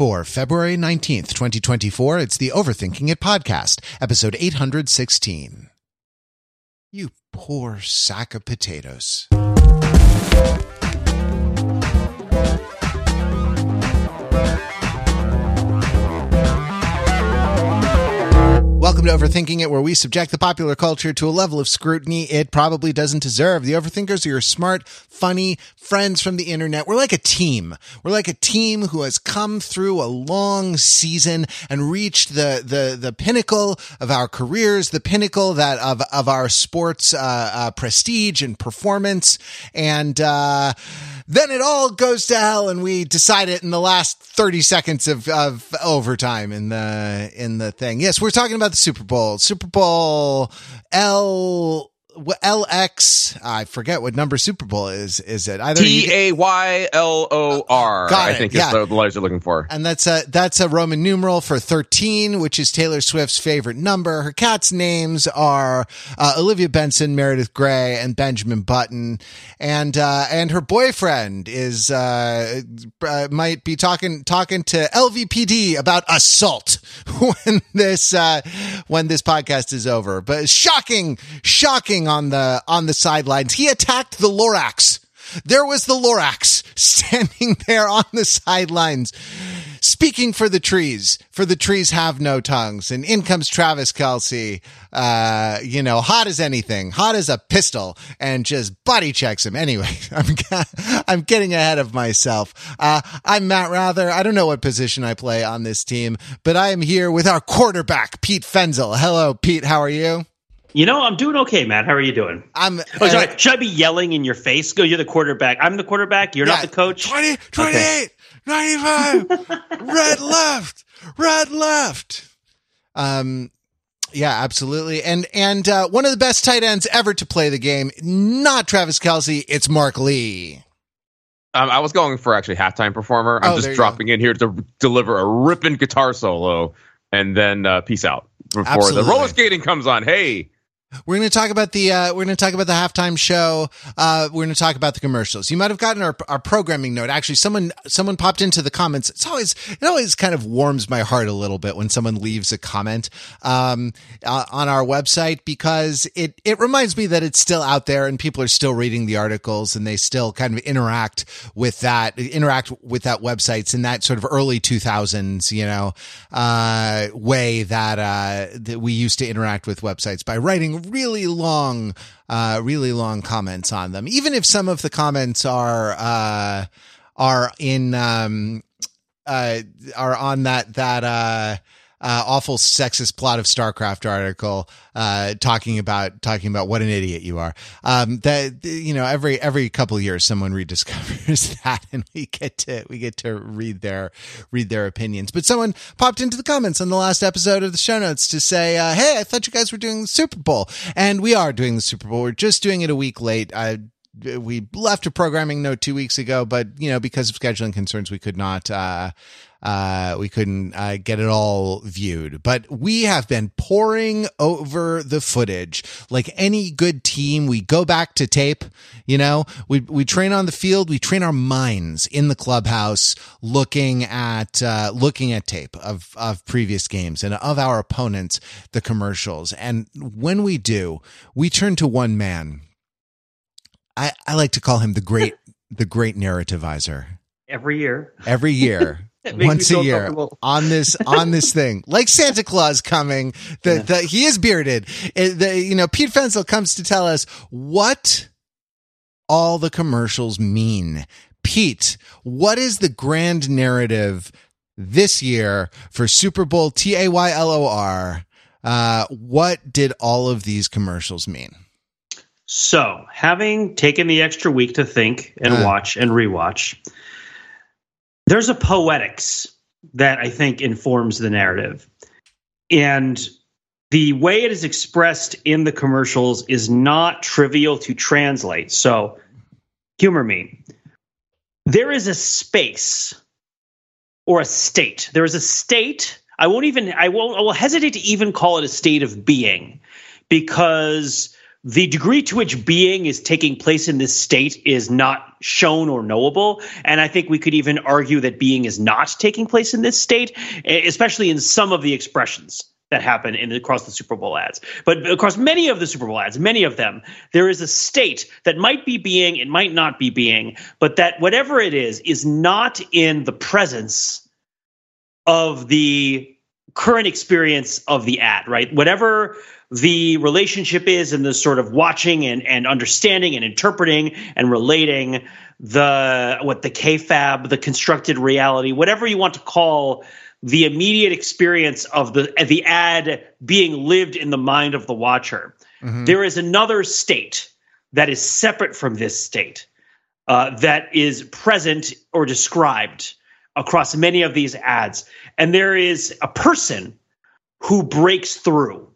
for February 19th, 2024. It's the Overthinking It podcast, episode 816. You poor sack of potatoes. Welcome to Overthinking It, where we subject the popular culture to a level of scrutiny it probably doesn't deserve. The Overthinkers are your smart, funny friends from the internet. We're like a team. We're like a team who has come through a long season and reached the the the pinnacle of our careers, the pinnacle that of of our sports uh, uh, prestige and performance, and. Uh, then it all goes to hell and we decide it in the last 30 seconds of, of overtime in the in the thing. Yes we're talking about the super bowl. Super bowl l LX, I forget what number Super Bowl is. Is it either T A Y L O R? I think yeah. is the letters you're looking for. And that's a that's a Roman numeral for thirteen, which is Taylor Swift's favorite number. Her cats' names are uh, Olivia Benson, Meredith Grey, and Benjamin Button. And uh, and her boyfriend is uh, uh might be talking talking to LVPD about assault when this uh, when this podcast is over. But shocking, shocking on the on the sidelines. He attacked the Lorax. There was the Lorax standing there on the sidelines, speaking for the trees. For the trees have no tongues. And in comes Travis Kelce, uh, you know, hot as anything, hot as a pistol, and just body checks him. Anyway, I'm I'm getting ahead of myself. Uh, I'm Matt Wrather. I don't know what position I play on this team, but I am here with our quarterback, Pete Fenzel. Hello, Pete. How are you? You know, I'm doing okay, Matt. How are you doing? I'm. Oh, sorry. Uh, Should I be yelling in your face? Go, you're the quarterback. I'm the quarterback. You're yeah, not the coach. 20, 28, okay. 95, red left, red left. Um, yeah, absolutely. And and uh, one of the best tight ends ever to play the game, not Travis Kelce, it's Mark Lee. Um, I was going for actually halftime performer. I'm oh, just dropping go. in here to deliver a ripping guitar solo and then uh, peace out before absolutely. the roller skating comes on. Hey, we're going to talk about the uh, we're going to talk about the halftime show. Uh, we're going to talk about the commercials. You might have gotten our, our programming note. Actually, someone someone popped into the comments. It's always it always kind of warms my heart a little bit when someone leaves a comment um, uh, on our website because it it reminds me that it's still out there and people are still reading the articles and they still kind of interact with that interact with that websites in that sort of early two thousands you know uh, way that uh, that we used to interact with websites by writing really long, uh, really long comments on them. Even if some of the comments are, uh, are in, um, uh, are on that, that, uh, awful sexist plot of StarCraft article, uh, talking about talking about what an idiot you are. Um, that you know, every every couple years, someone rediscovers that, and we get to we get to read their read their opinions. But someone popped into the comments on the last episode of the show notes to say, uh, "Hey, I thought you guys were doing the Super Bowl, and we are doing the Super Bowl. We're just doing it a week late." I we left a programming note two weeks ago, but you know, because of scheduling concerns, we could not, uh, uh, we couldn't uh, get it all viewed, but we have been pouring over the footage like any good team. We go back to tape, you know, we, we train on the field. We train our minds in the clubhouse, looking at, uh, looking at tape of, of previous games and of our opponents, the commercials. And when we do, we turn to one man. I, I like to call him the great, the great narrativizer. Every year. Every year. once a year on this on this thing like santa claus coming the, yeah. the he is bearded it, the, you know pete fenzel comes to tell us what all the commercials mean pete what is the grand narrative this year for super bowl t-a-y-l-o-r uh, what did all of these commercials mean so having taken the extra week to think and uh, watch and rewatch there's a poetics that I think informs the narrative. And the way it is expressed in the commercials is not trivial to translate. So, humor me. There is a space or a state. There is a state. I won't even, I won't, I will hesitate to even call it a state of being because the degree to which being is taking place in this state is not shown or knowable. And I think we could even argue that being is not taking place in this state, especially in some of the expressions that happen in across the Super Bowl ads. But across many of the Super Bowl ads, many of them, there is a state that might be being, it might not be being, but that whatever it is, is not in the presence of the current experience of the ad, right? Whatever the relationship is and the sort of watching and, and understanding and interpreting and relating the what the kayfabe, the constructed reality, whatever you want to call the immediate experience of the the ad being lived in the mind of the watcher. Mm-hmm. There is another state that is separate from this state uh, that is present or described across many of these ads, and there is a person who breaks through,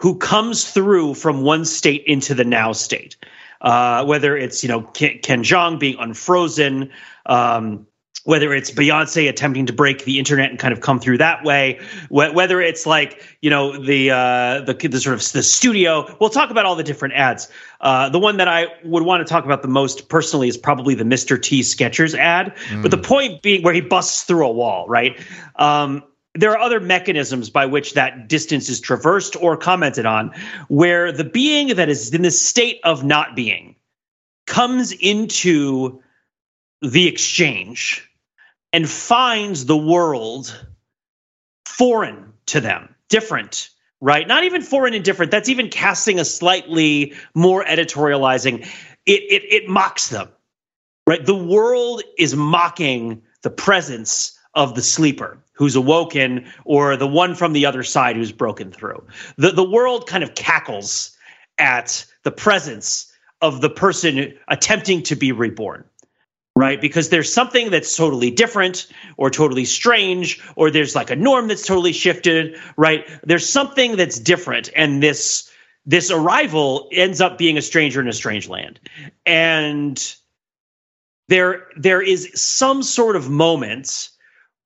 who comes through from one state into the now state. Uh, whether it's you know Ken, Jeong being unfrozen, um, whether it's Beyonce attempting to break the internet and kind of come through that way, whether it's like you know the uh, the, the sort of the studio. We'll talk about all the different ads. Uh, the one that I would want to talk about the most personally is probably the Mr. T Skechers ad. Mm. But the point being where he busts through a wall, right? Um, there are other mechanisms by which that distance is traversed or commented on, where the being that is in the state of not being comes into the exchange and finds the world foreign to them, different, right? Not even foreign and different. That's even casting a slightly more editorializing. It, it, it mocks them, right? The world is mocking the presence of the sleeper who's awoken or the one from the other side who's broken through. The, the world kind of cackles at the presence of the person attempting to be reborn right? Because there's something that's totally different or totally strange, or there's like a norm that's totally shifted, right? There's something that's different, and this this arrival ends up being a stranger in a strange land, and there there is some sort of moment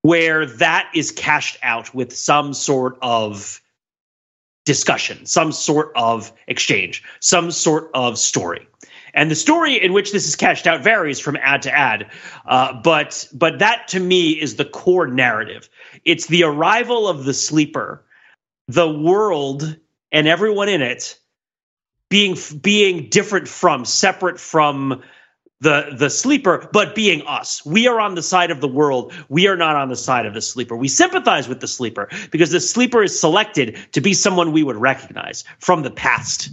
where that is cashed out with some sort of discussion, some sort of exchange, some sort of story. And the story in which this is cashed out varies from ad to ad, uh, but but that to me is the core narrative. It's the arrival of the sleeper, the world and everyone in it being being different from, separate from the the sleeper, but being us. We are on the side of the world. We are not on the side of the sleeper. We sympathize with the sleeper because the sleeper is selected to be someone we would recognize from the past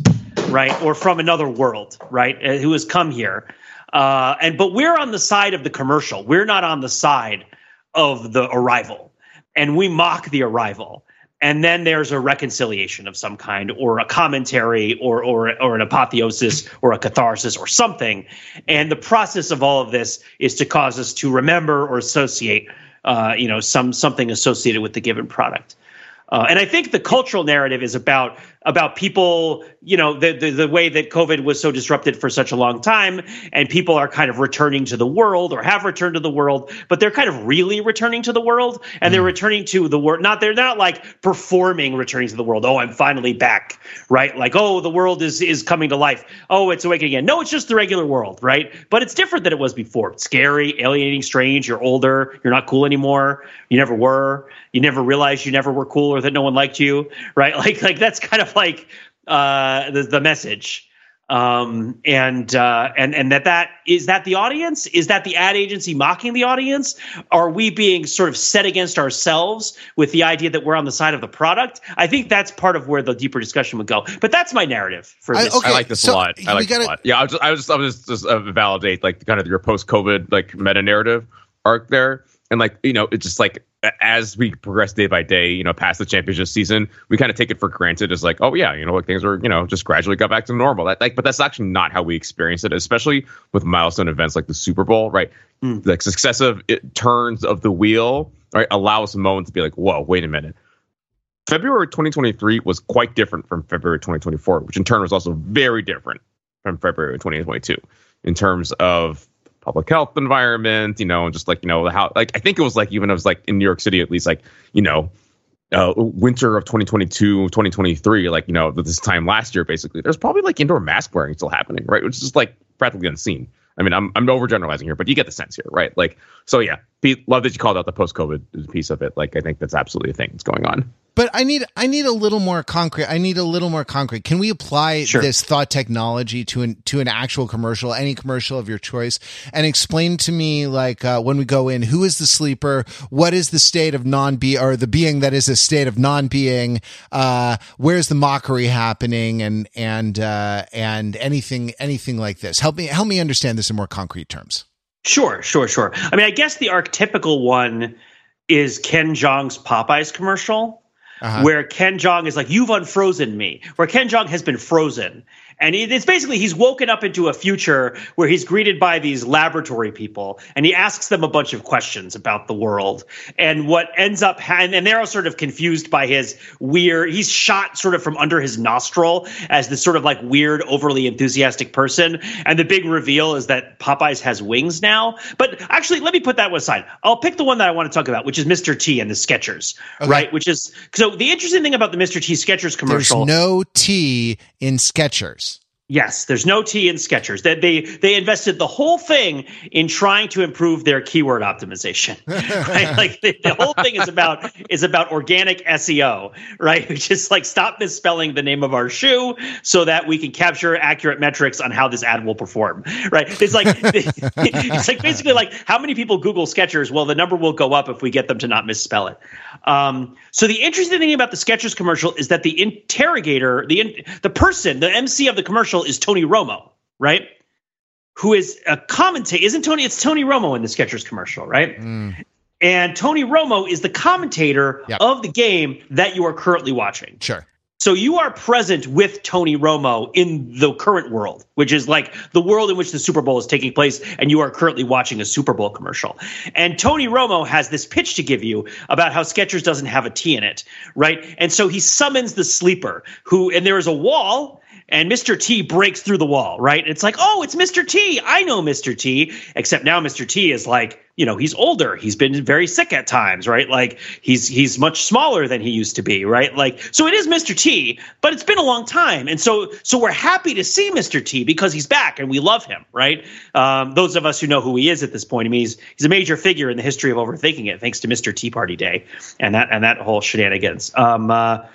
right, or from another world, right, uh, who has come here. Uh, and but we're on the side of the commercial. We're not on the side of the arrival, and we mock the arrival. And then there's a reconciliation of some kind, or a commentary, or or or an apotheosis, or a catharsis, or something. And the process of all of this is to cause us to remember or associate, uh, you know, some something associated with the given product. Uh, and I think the cultural narrative is about about people, you know, the, the, the way that COVID was so disrupted for such a long time, and people are kind of returning to the world or have returned to the world, but they're kind of really returning to the world, and mm. they're returning to the world. Not they're not like performing returning to the world. Oh, I'm finally back, right? Like oh, the world is is coming to life. Oh, it's awakening again. No, it's just the regular world, right? But it's different than it was before. It's scary, alienating, strange. You're older. You're not cool anymore. You never were you never realized you never were cool or that no one liked you, right? Like like that's kind of like uh, the the message. Um, and uh, and and that that is that the audience is that the ad agency mocking the audience? Are we being sort of set against ourselves with the idea that we're on the side of the product? I think that's part of where the deeper discussion would go. But that's my narrative for this. I, okay, I like this so a lot. I like gotta, this a lot. Yeah, I was just I was just, I was just, just uh, validate like kind of your post COVID like meta narrative arc there, and like you know it's just like as we progress day by day, you know, past the championship season, we kind of take it for granted as like, oh yeah, you know, like things are, you know, just gradually got back to normal. That like, but that's actually not how we experience it, especially with milestone events like the Super Bowl, right? Mm. Like successive it, turns of the wheel, right, allow us a moment to be like, whoa, wait a minute. February 2023 was quite different from February 2024, which in turn was also very different from February 2022 in terms of public health environment, you know, and just like, you know, how, like, I think it was like, even if it was like in New York City, at least, like, you know, uh, winter of 2022, 2023, like, you know, this time last year, basically, there's probably like indoor mask wearing still happening, right? Which is like practically unseen. I mean, I'm I'm overgeneralizing here, but you get the sense here, right? Like, so yeah, Pete, love that you called out the post-COVID piece of it. Like, I think that's absolutely a thing that's going on. But I need I need a little more concrete. I need a little more concrete. Can we apply sure. this thought technology to an to an actual commercial, any commercial of your choice, and explain to me like uh, when we go in, who is the sleeper? What is the state of non be or the being that is a state of non being? Uh, where's the mockery happening? And and uh, and anything anything like this. Help me help me understand this in more concrete terms. Sure, sure, sure. I mean, I guess the archetypical one is Ken Jeong's Popeyes commercial uh-huh. where Ken Jeong is like, "You've unfrozen me," where Ken Jeong has been frozen, and it's basically he's woken up into a future where he's greeted by these laboratory people, and he asks them a bunch of questions about the world, and what ends up, and, and they're all sort of confused by his weird. He's shot sort of from under his nostril as this sort of like weird, overly enthusiastic person, and the big reveal is that Popeyes has wings now. But actually, let me put that one aside. I'll pick the one that I want to talk about, which is Mr. T and the Skechers, okay. right? Which is so the interesting thing about the Mr. T Skechers commercial. There's no T in Skechers. Yes, there's no T in Skechers. That they, they invested the whole thing in trying to improve their keyword optimization. Right? like the, the, whole thing is about is about organic SEO, right? Which is like stop misspelling the name of our shoe so that we can capture accurate metrics on how this ad will perform. Right? It's like it's like basically like how many people Google Skechers? Well, the number will go up if we get them to not misspell it. Um, so the interesting thing about the Skechers commercial is that the interrogator, the in, the person, the MC of the commercial is Tony Romo, right? Who is a commentator? Isn't Tony? It's Tony Romo in the Skechers commercial, right? Mm. And Tony Romo is the commentator yep. of the game that you are currently watching. Sure. So you are present with Tony Romo in the current world, which is like the world in which the Super Bowl is taking place, and you are currently watching a Super Bowl commercial. And Tony Romo has this pitch to give you about how Skechers doesn't have a T in it, right? And so he summons the sleeper, who, and there is a wall and Mr. T breaks through the wall, right? It's like, oh, it's Mr. T. I know Mr. T. Except now Mr. T is like, you know, he's older. He's been very sick at times, right? Like he's he's much smaller than he used to be, right? Like so it is Mr. T, but it's been a long time, and so so we're happy to see Mr. T because he's back and we love him, right? Um, those of us who know who he is at this point, I mean, he's he's a major figure in the history of overthinking it, thanks to Mr. Tea Party Day and that and that whole shenanigans. Um, uh,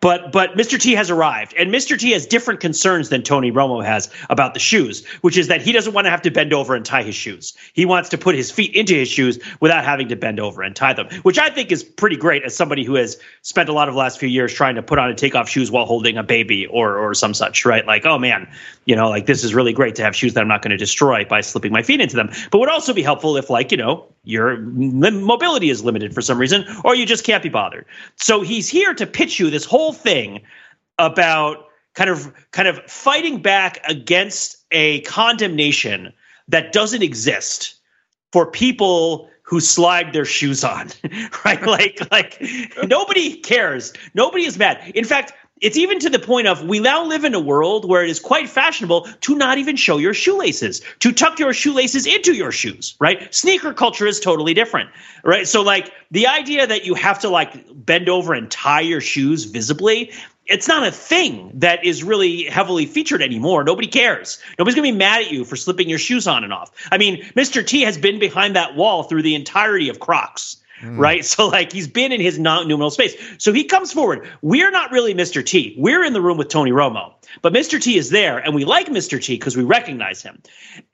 but but Mr. T has arrived, and Mr. T has different concerns than Tony Romo has about the shoes, which is that he doesn't want to have to bend over and tie his shoes. He wants to put his feet into his shoes without having to bend over and tie them, which I think is pretty great as somebody who has spent a lot of the last few years trying to put on and take off shoes while holding a baby or or some such, right? Like, oh man, you know, like this is really great to have shoes that I'm not going to destroy by slipping my feet into them. But would also be helpful if, like, you know, your mobility is limited for some reason, or you just can't be bothered. So he's here to pitch you this whole thing about kind of kind of fighting back against a condemnation that doesn't exist for people who slide their shoes on right? Like like nobody cares. Nobody is mad. In fact it's even to the point of we now live in a world where it is quite fashionable to not even show your shoelaces, to tuck your shoelaces into your shoes, right? Sneaker culture is totally different, right? So, like, the idea that you have to like bend over and tie your shoes visibly, it's not a thing that is really heavily featured anymore. Nobody cares. Nobody's going to be mad at you for slipping your shoes on and off. I mean, Mr. T has been behind that wall through the entirety of Crocs Mm. Right. So, like, he's been in his non numeral space. So he comes forward. We're not really Mr. T. We're in the room with Tony Romo, but Mr. T is there, and we like Mr. T because we recognize him.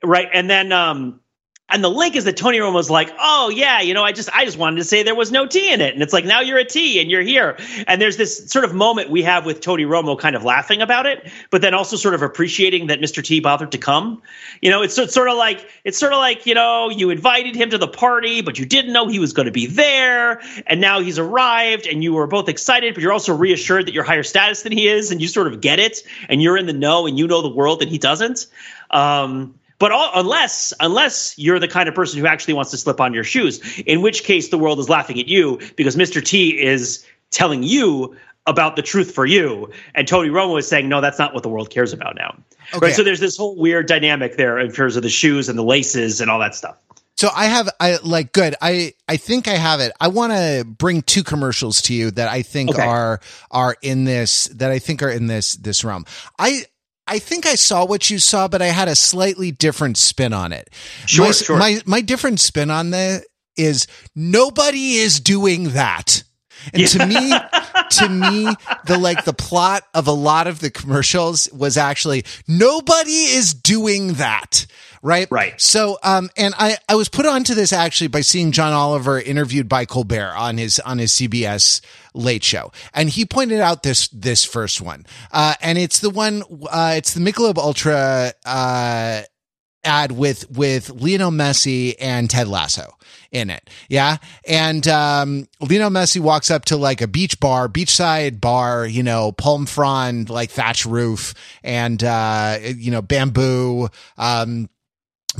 Right. And then, um, and the link is that Tony Romo was like, "Oh yeah, you know, I just I just wanted to say there was no T in it." And it's like, "Now you're a T and you're here." And there's this sort of moment we have with Tony Romo kind of laughing about it, but then also sort of appreciating that Mr. T bothered to come. You know, it's, it's sort of like it's sort of like, you know, you invited him to the party, but you didn't know he was going to be there, and now he's arrived and you were both excited, but you're also reassured that you're higher status than he is and you sort of get it and you're in the know and you know the world and he doesn't. Um, but all, unless unless you're the kind of person who actually wants to slip on your shoes, in which case the world is laughing at you because Mr. T is telling you about the truth for you, and Tony Romo is saying, no, that's not what the world cares about now. Okay. Right. So there's this whole weird dynamic there in terms of the shoes and the laces and all that stuff. So I have, I like good. I, I think I have it. I want to bring two commercials to you that I think okay. are, are in this, that I think are in this, this realm. I, I think I saw what you saw, but I had a slightly different spin on it. Sure, my, sure. My, my different spin on that is nobody is doing that. And yeah. to me, to me, the like the plot of a lot of the commercials was actually nobody is doing that. Right. Right. So, um, and I, I was put onto this actually by seeing John Oliver interviewed by Colbert on his, on his CBS late show. And he pointed out this, this first one. Uh, and it's the one, uh, it's the Michelob Ultra, uh, ad with with Lionel Messi and Ted Lasso in it. Yeah. And um Lionel Messi walks up to like a beach bar, beachside bar, you know, palm frond, like thatch roof and uh you know, bamboo, um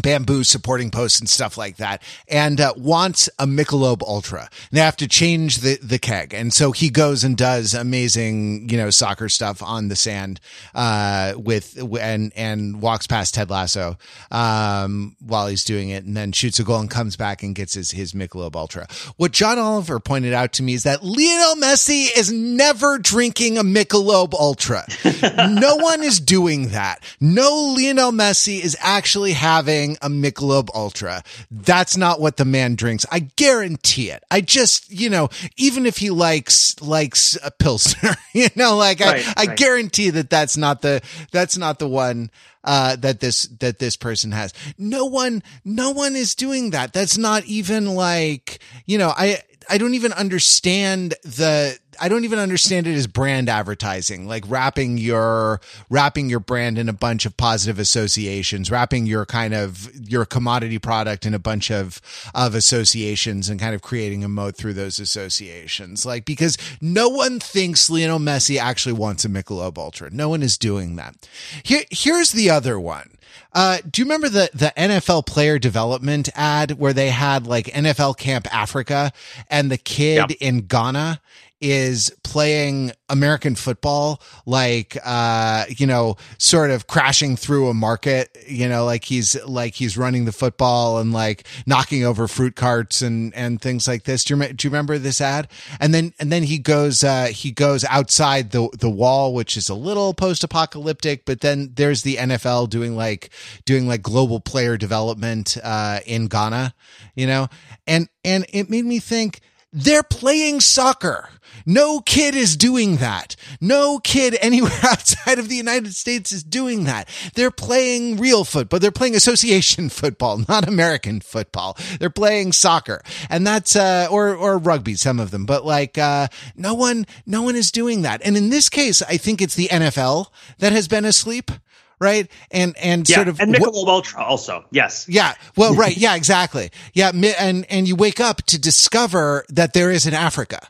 bamboo supporting posts and stuff like that and uh, wants a Michelob Ultra. They have to change the, the keg. And so he goes and does amazing, you know, soccer stuff on the sand, uh, with, and, and walks past Ted Lasso, um, while he's doing it and then shoots a goal and comes back and gets his, his Michelob Ultra. What John Oliver pointed out to me is that Lionel Messi is never drinking a Michelob Ultra. no one is doing that. No Lionel Messi is actually having a Michelob Ultra. That's not what the man drinks. I guarantee it. I just, you know, even if he likes likes a pilsner, you know, like right, I, I right. guarantee that that's not the that's not the one uh, that this that this person has. No one, no one is doing that. That's not even like you know. I I don't even understand the I don't even understand it as brand advertising, like wrapping your wrapping your brand in a bunch of positive associations, wrapping your kind of your commodity product in a bunch of of associations and kind of creating a moat through those associations. Like because no one thinks Lionel Messi actually wants a Michelob Ultra. No one is doing that. Here here's the other one. Uh, do you remember the, the NFL player development ad where they had like NFL Camp Africa and the kid in Ghana is playing American football, like, uh, you know, sort of crashing through a market, you know, like he's, like he's running the football and like knocking over fruit carts and, and things like this. Do you, do you remember this ad? And then, and then he goes, uh, he goes outside the, the wall, which is a little post apocalyptic, but then there's the NFL doing like, doing like global player development, uh, in Ghana, you know, and, and it made me think, they're playing soccer. No kid is doing that. No kid anywhere outside of the United States is doing that. They're playing real football. They're playing association football, not American football. They're playing soccer. And that's, uh, or, or rugby, some of them, but like, uh, no one, no one is doing that. And in this case, I think it's the NFL that has been asleep right? And and yeah, sort of and Michelob Ultra also, yes, yeah. Well, right, yeah, exactly, yeah. And and you wake up to discover that there is an Africa,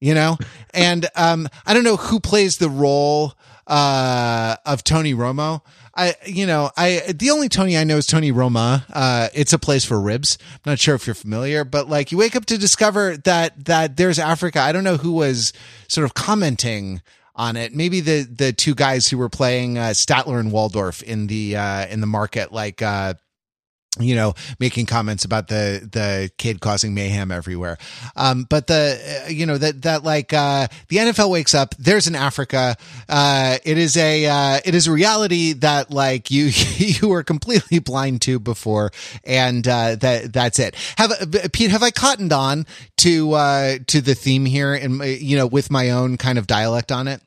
you know, and um, I don't know who plays the role uh of Tony Romo. I, you know, I, the only Tony I know is Tony Roma. Uh, it's a place for ribs. I'm not sure if you're familiar, but like you wake up to discover that, that there's Africa. I don't know who was sort of commenting on it. Maybe the the two guys who were playing uh, Statler and Waldorf in the uh, in the market, like uh, you know, making comments about the, the kid causing mayhem everywhere. Um, but the, uh, you know, that, that like, uh, the NFL wakes up, there's an Africa. Uh, it is a, uh, it is a reality that like you, you were completely blind to before. And, uh, that, that's it. Have, uh, Pete, have I cottoned on to, uh, to the theme here and, you know, with my own kind of dialect on it?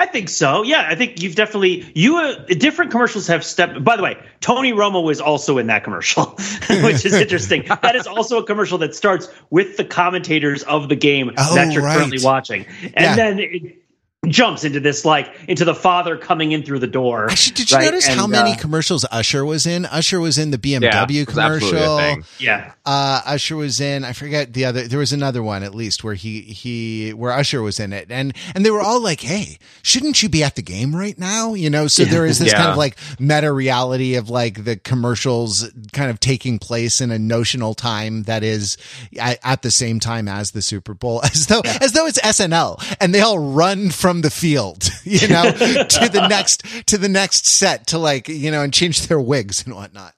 I think so. Yeah, I think you've definitely you uh, different commercials have stepped. By the way, Tony Romo was also in that commercial, which is interesting. that is also a commercial that starts with the commentators of the game oh, that you're right. currently watching, and yeah. then it, jumps into this like into the father coming in through the door. Actually, did you right? notice and, how many uh, commercials Usher was in? Usher was in the BMW yeah, commercial. Yeah. Uh, Usher was in. I forget the other. There was another one at least where he he where Usher was in it, and and they were all like, "Hey, shouldn't you be at the game right now?" You know. So there is this yeah. kind of like meta reality of like the commercials kind of taking place in a notional time that is at, at the same time as the Super Bowl, as though yeah. as though it's SNL, and they all run from from the field, you know, to the next to the next set to like you know and change their wigs and whatnot.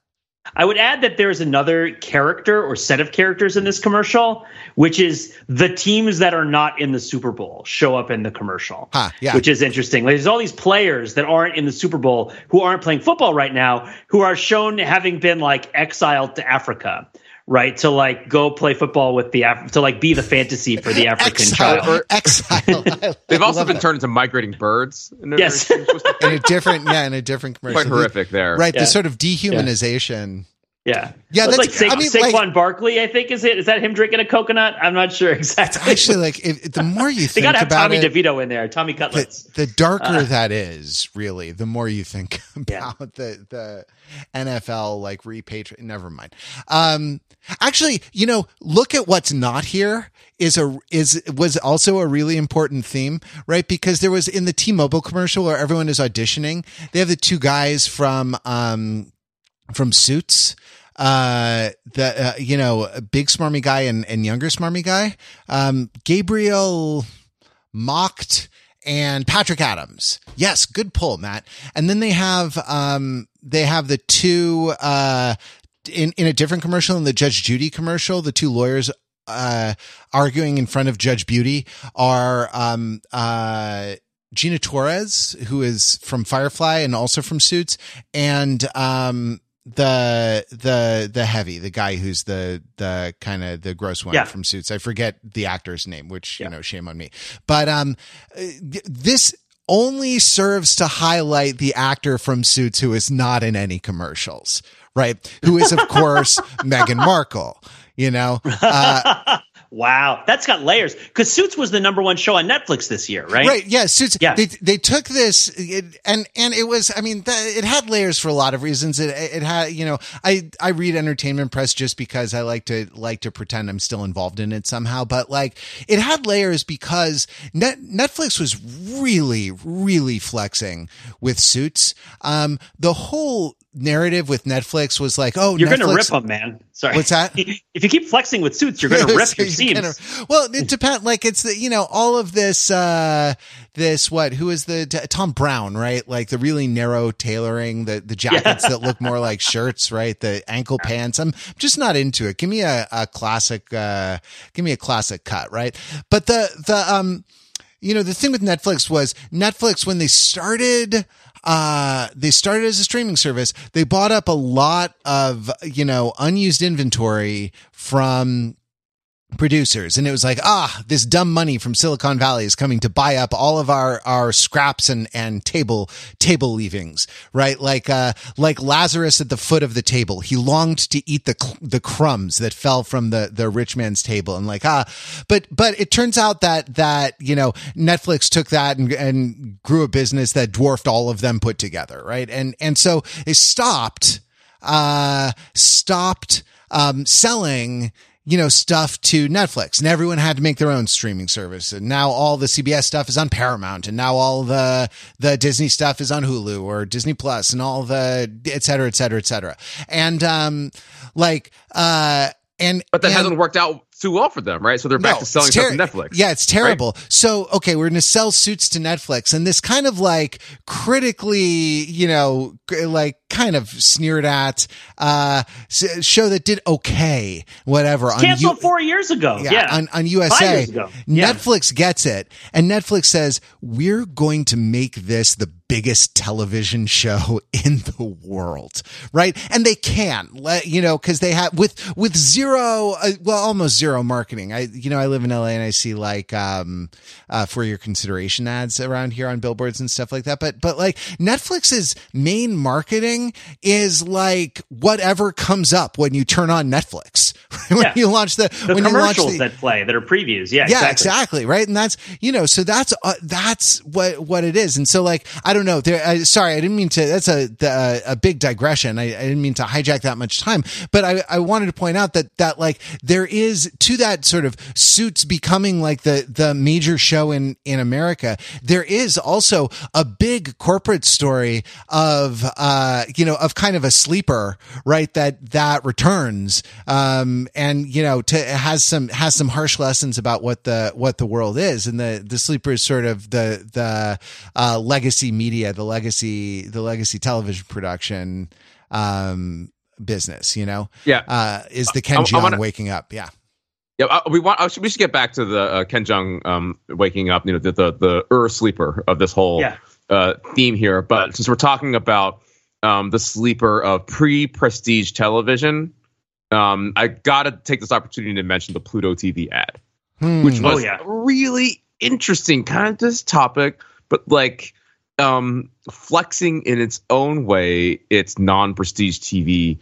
I would add that there's another character or set of characters in this commercial, which is the teams that are not in the Super Bowl show up in the commercial. Huh, yeah. Which is interesting. Like, there's all these players that aren't in the Super Bowl who aren't playing football right now, who are shown having been like exiled to Africa right to like go play football with the Af- to like be the fantasy for the African exile, child. exile. They've also been that. turned into migrating birds. In yes, in a different yeah, in a different commercial. Quite horrific there, right? Yeah. The sort of dehumanization. Yeah, yeah. That's like Sa- I mean, Saquon like, Barkley. I think is it. Is that him drinking a coconut? I'm not sure exactly. Actually, like if, the more you they think about Tommy it, DeVito in there. Tommy Cutlets. The, the darker uh, that is, really, the more you think about yeah. the the NFL like repatriate. Never mind. Um, actually, you know, look at what's not here is a is was also a really important theme, right? Because there was in the T-Mobile commercial where everyone is auditioning. They have the two guys from um from Suits uh the uh, you know big smarmy guy and and younger smarmy guy. Um gabriel Macht and patrick adams. Yes good pull matt. And then they have um they have the two uh in in a different commercial in the judge judy commercial the two lawyers uh arguing in front of judge beauty are um uh Gina Torres, who is from Firefly and also from Suits, and um, the the the heavy the guy who's the the kind of the gross one Yeah. from suits i forget the actor's name which Yeah. you know shame on me but um uh, this only serves to highlight the actor from suits who is not in any commercials right who is of course Meghan Markle you know uh wow, that's got layers. Because Suits was the number one show on Netflix this year, right? Right. Yeah. Suits. Yeah. They they took this it, and and it was. I mean, th- it had layers for a lot of reasons. It it had. You know, I I read entertainment press just because I like to like to pretend I'm still involved in it somehow. But like, it had layers because Net, Netflix was really really flexing with Suits. Um, the whole narrative with Netflix was like, oh, You're gonna rip them, man. Sorry. What's that? If you keep flexing with Suits, you're gonna rip your You're gonna- seams. well, it depends. Like it's the you know all of this uh this what who is the Thom Browne right? Like the really narrow tailoring, the the jackets that look more like shirts, right? The ankle pants. I'm just not into it. Give me a, a classic. uh Give me a classic cut, right? But the the um you know the thing with Netflix was Netflix when they started uh they started as a streaming service. They bought up a lot of you know unused inventory from producers and it was like ah this dumb money from silicon valley is coming to buy up all of our our scraps and and table table leavings right? Like uh like lazarus at the foot of the table. He longed to eat the the crumbs that fell from the the rich man's table. And like ah but but it turns out that that you know netflix took that and and grew a business that dwarfed all of them put together right? And and so it stopped uh stopped um selling you know, stuff to Netflix and everyone had to make their own streaming service. And now all the CBS stuff is on Paramount and now all the, the Disney stuff is on Hulu or Disney Plus and all the et cetera, et cetera, et cetera. And, um, like, uh, and, But that and- hasn't worked out too well for them, right? So they're back no, to selling it's stuff to Netflix. Yeah, it's terrible. So, okay, we're going to sell suits to Netflix and this kind of like critically, you know, like kind of sneered at, uh, show that did okay, whatever. on Canceled U- four years ago. Yeah. on, on Five USA. years ago. Yeah. Netflix gets it. And Netflix says, we're going to make this the biggest television show in the world. Right. And they can let, you know, cause they have with, with zero, uh, well, almost zero marketing. I, you know, I live in LA and I see like, um, uh, for your consideration ads around here on billboards and stuff like that. But, but like Netflix's main marketing is like whatever comes up when you turn on Netflix. when Yeah. you launch the, the when you launch commercials the, that play that are previews. Yeah, yeah, exactly. exactly. Right. And that's, you know, so that's, uh, that's what, what it is. And so like, I don't know there, I, sorry, I didn't mean to, that's a, the, a big digression. I, I didn't mean to hijack that much time, but I, I wanted to point out that, that like there is to that sort of suits becoming like the, the major show in, in America. There is also a big corporate story of, uh, you know, of kind of a sleeper, right? That, that returns, um, and, you know, to, has some, has some harsh lessons about what the, what the world is. And the, the sleeper is sort of the, the, uh, legacy media, the legacy, the legacy television production, um, business. You know, yeah, uh, is the Ken Jeong waking up? Yeah. Yeah, we want. we should get back to the uh, Ken Jeong um, waking up. You know, the the the Ur sleeper of this whole yeah. uh, theme here. But since we're talking about um, the sleeper of pre-prestige television, um, I got to take this opportunity to mention the Pluto TV ad, hmm. which was oh, yeah. really interesting, kind of this topic, but like um, flexing in its own way its non-prestige TV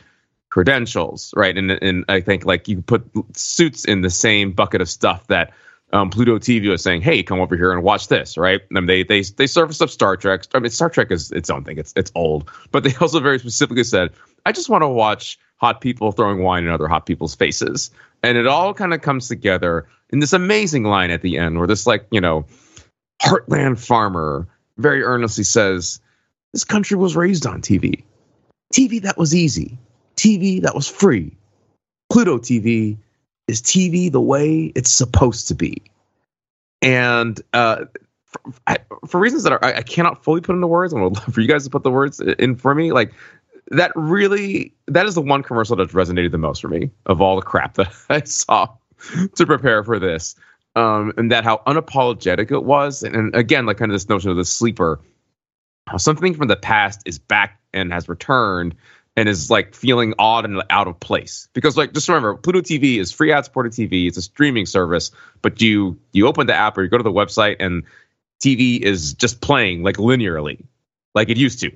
credentials, right? And and I think like you put suits in the same bucket of stuff that um, Pluto TV was saying, "Hey, come over here and watch this," right? And they they they surfaced up Star Trek. I mean, Star Trek is its own thing. It's it's old, but they also very specifically said, "I just want to watch hot people throwing wine in other hot people's faces," and it all kind of comes together in this amazing line at the end, where this like you know, heartland farmer very earnestly says, "This country was raised on TV, TV that was easy." TV that was free. Pluto TV is TV the way it's supposed to be. And uh, for, I, for, reasons that are, I, I, cannot fully put into words, and would love for you guys to put the words in for me. Like that really, that is the one commercial that resonated the most for me of all the crap that I saw to prepare for this. Um, and that how unapologetic it was. And, and again, like kind of this notion of the sleeper, how something from the past is back and has returned and is like feeling odd and out of place. Because like just remember pluto tv is free ad supported tv it's a streaming service. But you you open the app or you go to the website and tv is just playing like linearly like it used to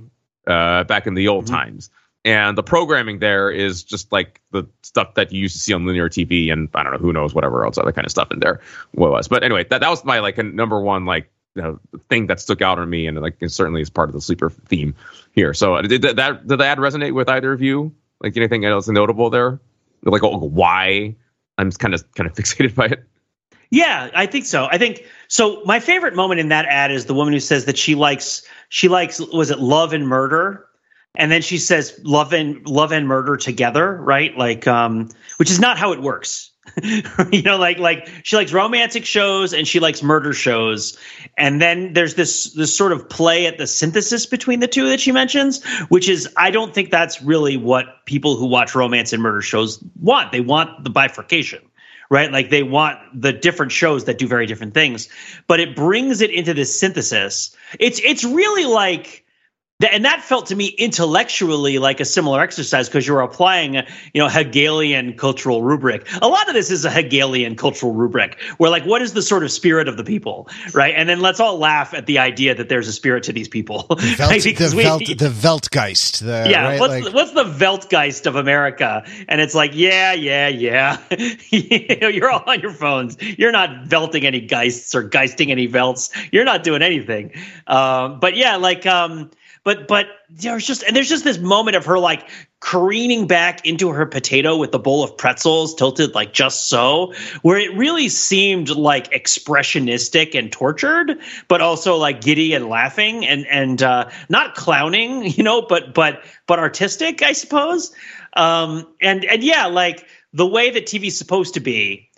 uh, back in the old mm-hmm. times and the programming there is just like the stuff that you used to see on linear tv and i don't know who knows whatever else other kind of stuff in there what was but anyway that, that was my like number one like you know, thing that stuck out on me, and like it certainly is part of the sleeper theme here. So uh, did that did that resonate with either of you? Like anything else notable there? Like oh, why I'm just kind of kind of fixated by it. Yeah, I think so. I think so. My favorite moment in that ad is the woman who says that she likes she likes was it love and murder, and then she says love and love and murder together, right? Like, um, which is not how it works. you know, like like she likes romantic shows and she likes murder shows, and then there's this this sort of play at the synthesis between the two that she mentions, which is I don't think that's really what people who watch romance and murder shows want. They want the bifurcation right? Like they want the different shows that do very different things, but it brings it into this synthesis. It's it's really like and that felt to me intellectually like a similar exercise because you're applying, you know, Hegelian cultural rubric. A lot of this is a Hegelian cultural rubric where like, what is the sort of spirit of the people, right? And then let's all laugh at the idea that there's a spirit to these people. The, Welt, the, we, Welt, the Weltgeist. The, yeah, right? what's, like, the, what's the Weltgeist of America? And it's like, yeah, yeah, yeah. you know, you're all on your phones. You're not velting any geists or geisting any velts. You're not doing anything. Um, but yeah, like, um, but but there's just and there's just this moment of her like careening back into her potato with the bowl of pretzels tilted like just so where it really seemed like expressionistic and tortured but also like giddy and laughing and and uh, not clowning you know but but but artistic i suppose. Um and and yeah like the way that tv's supposed to be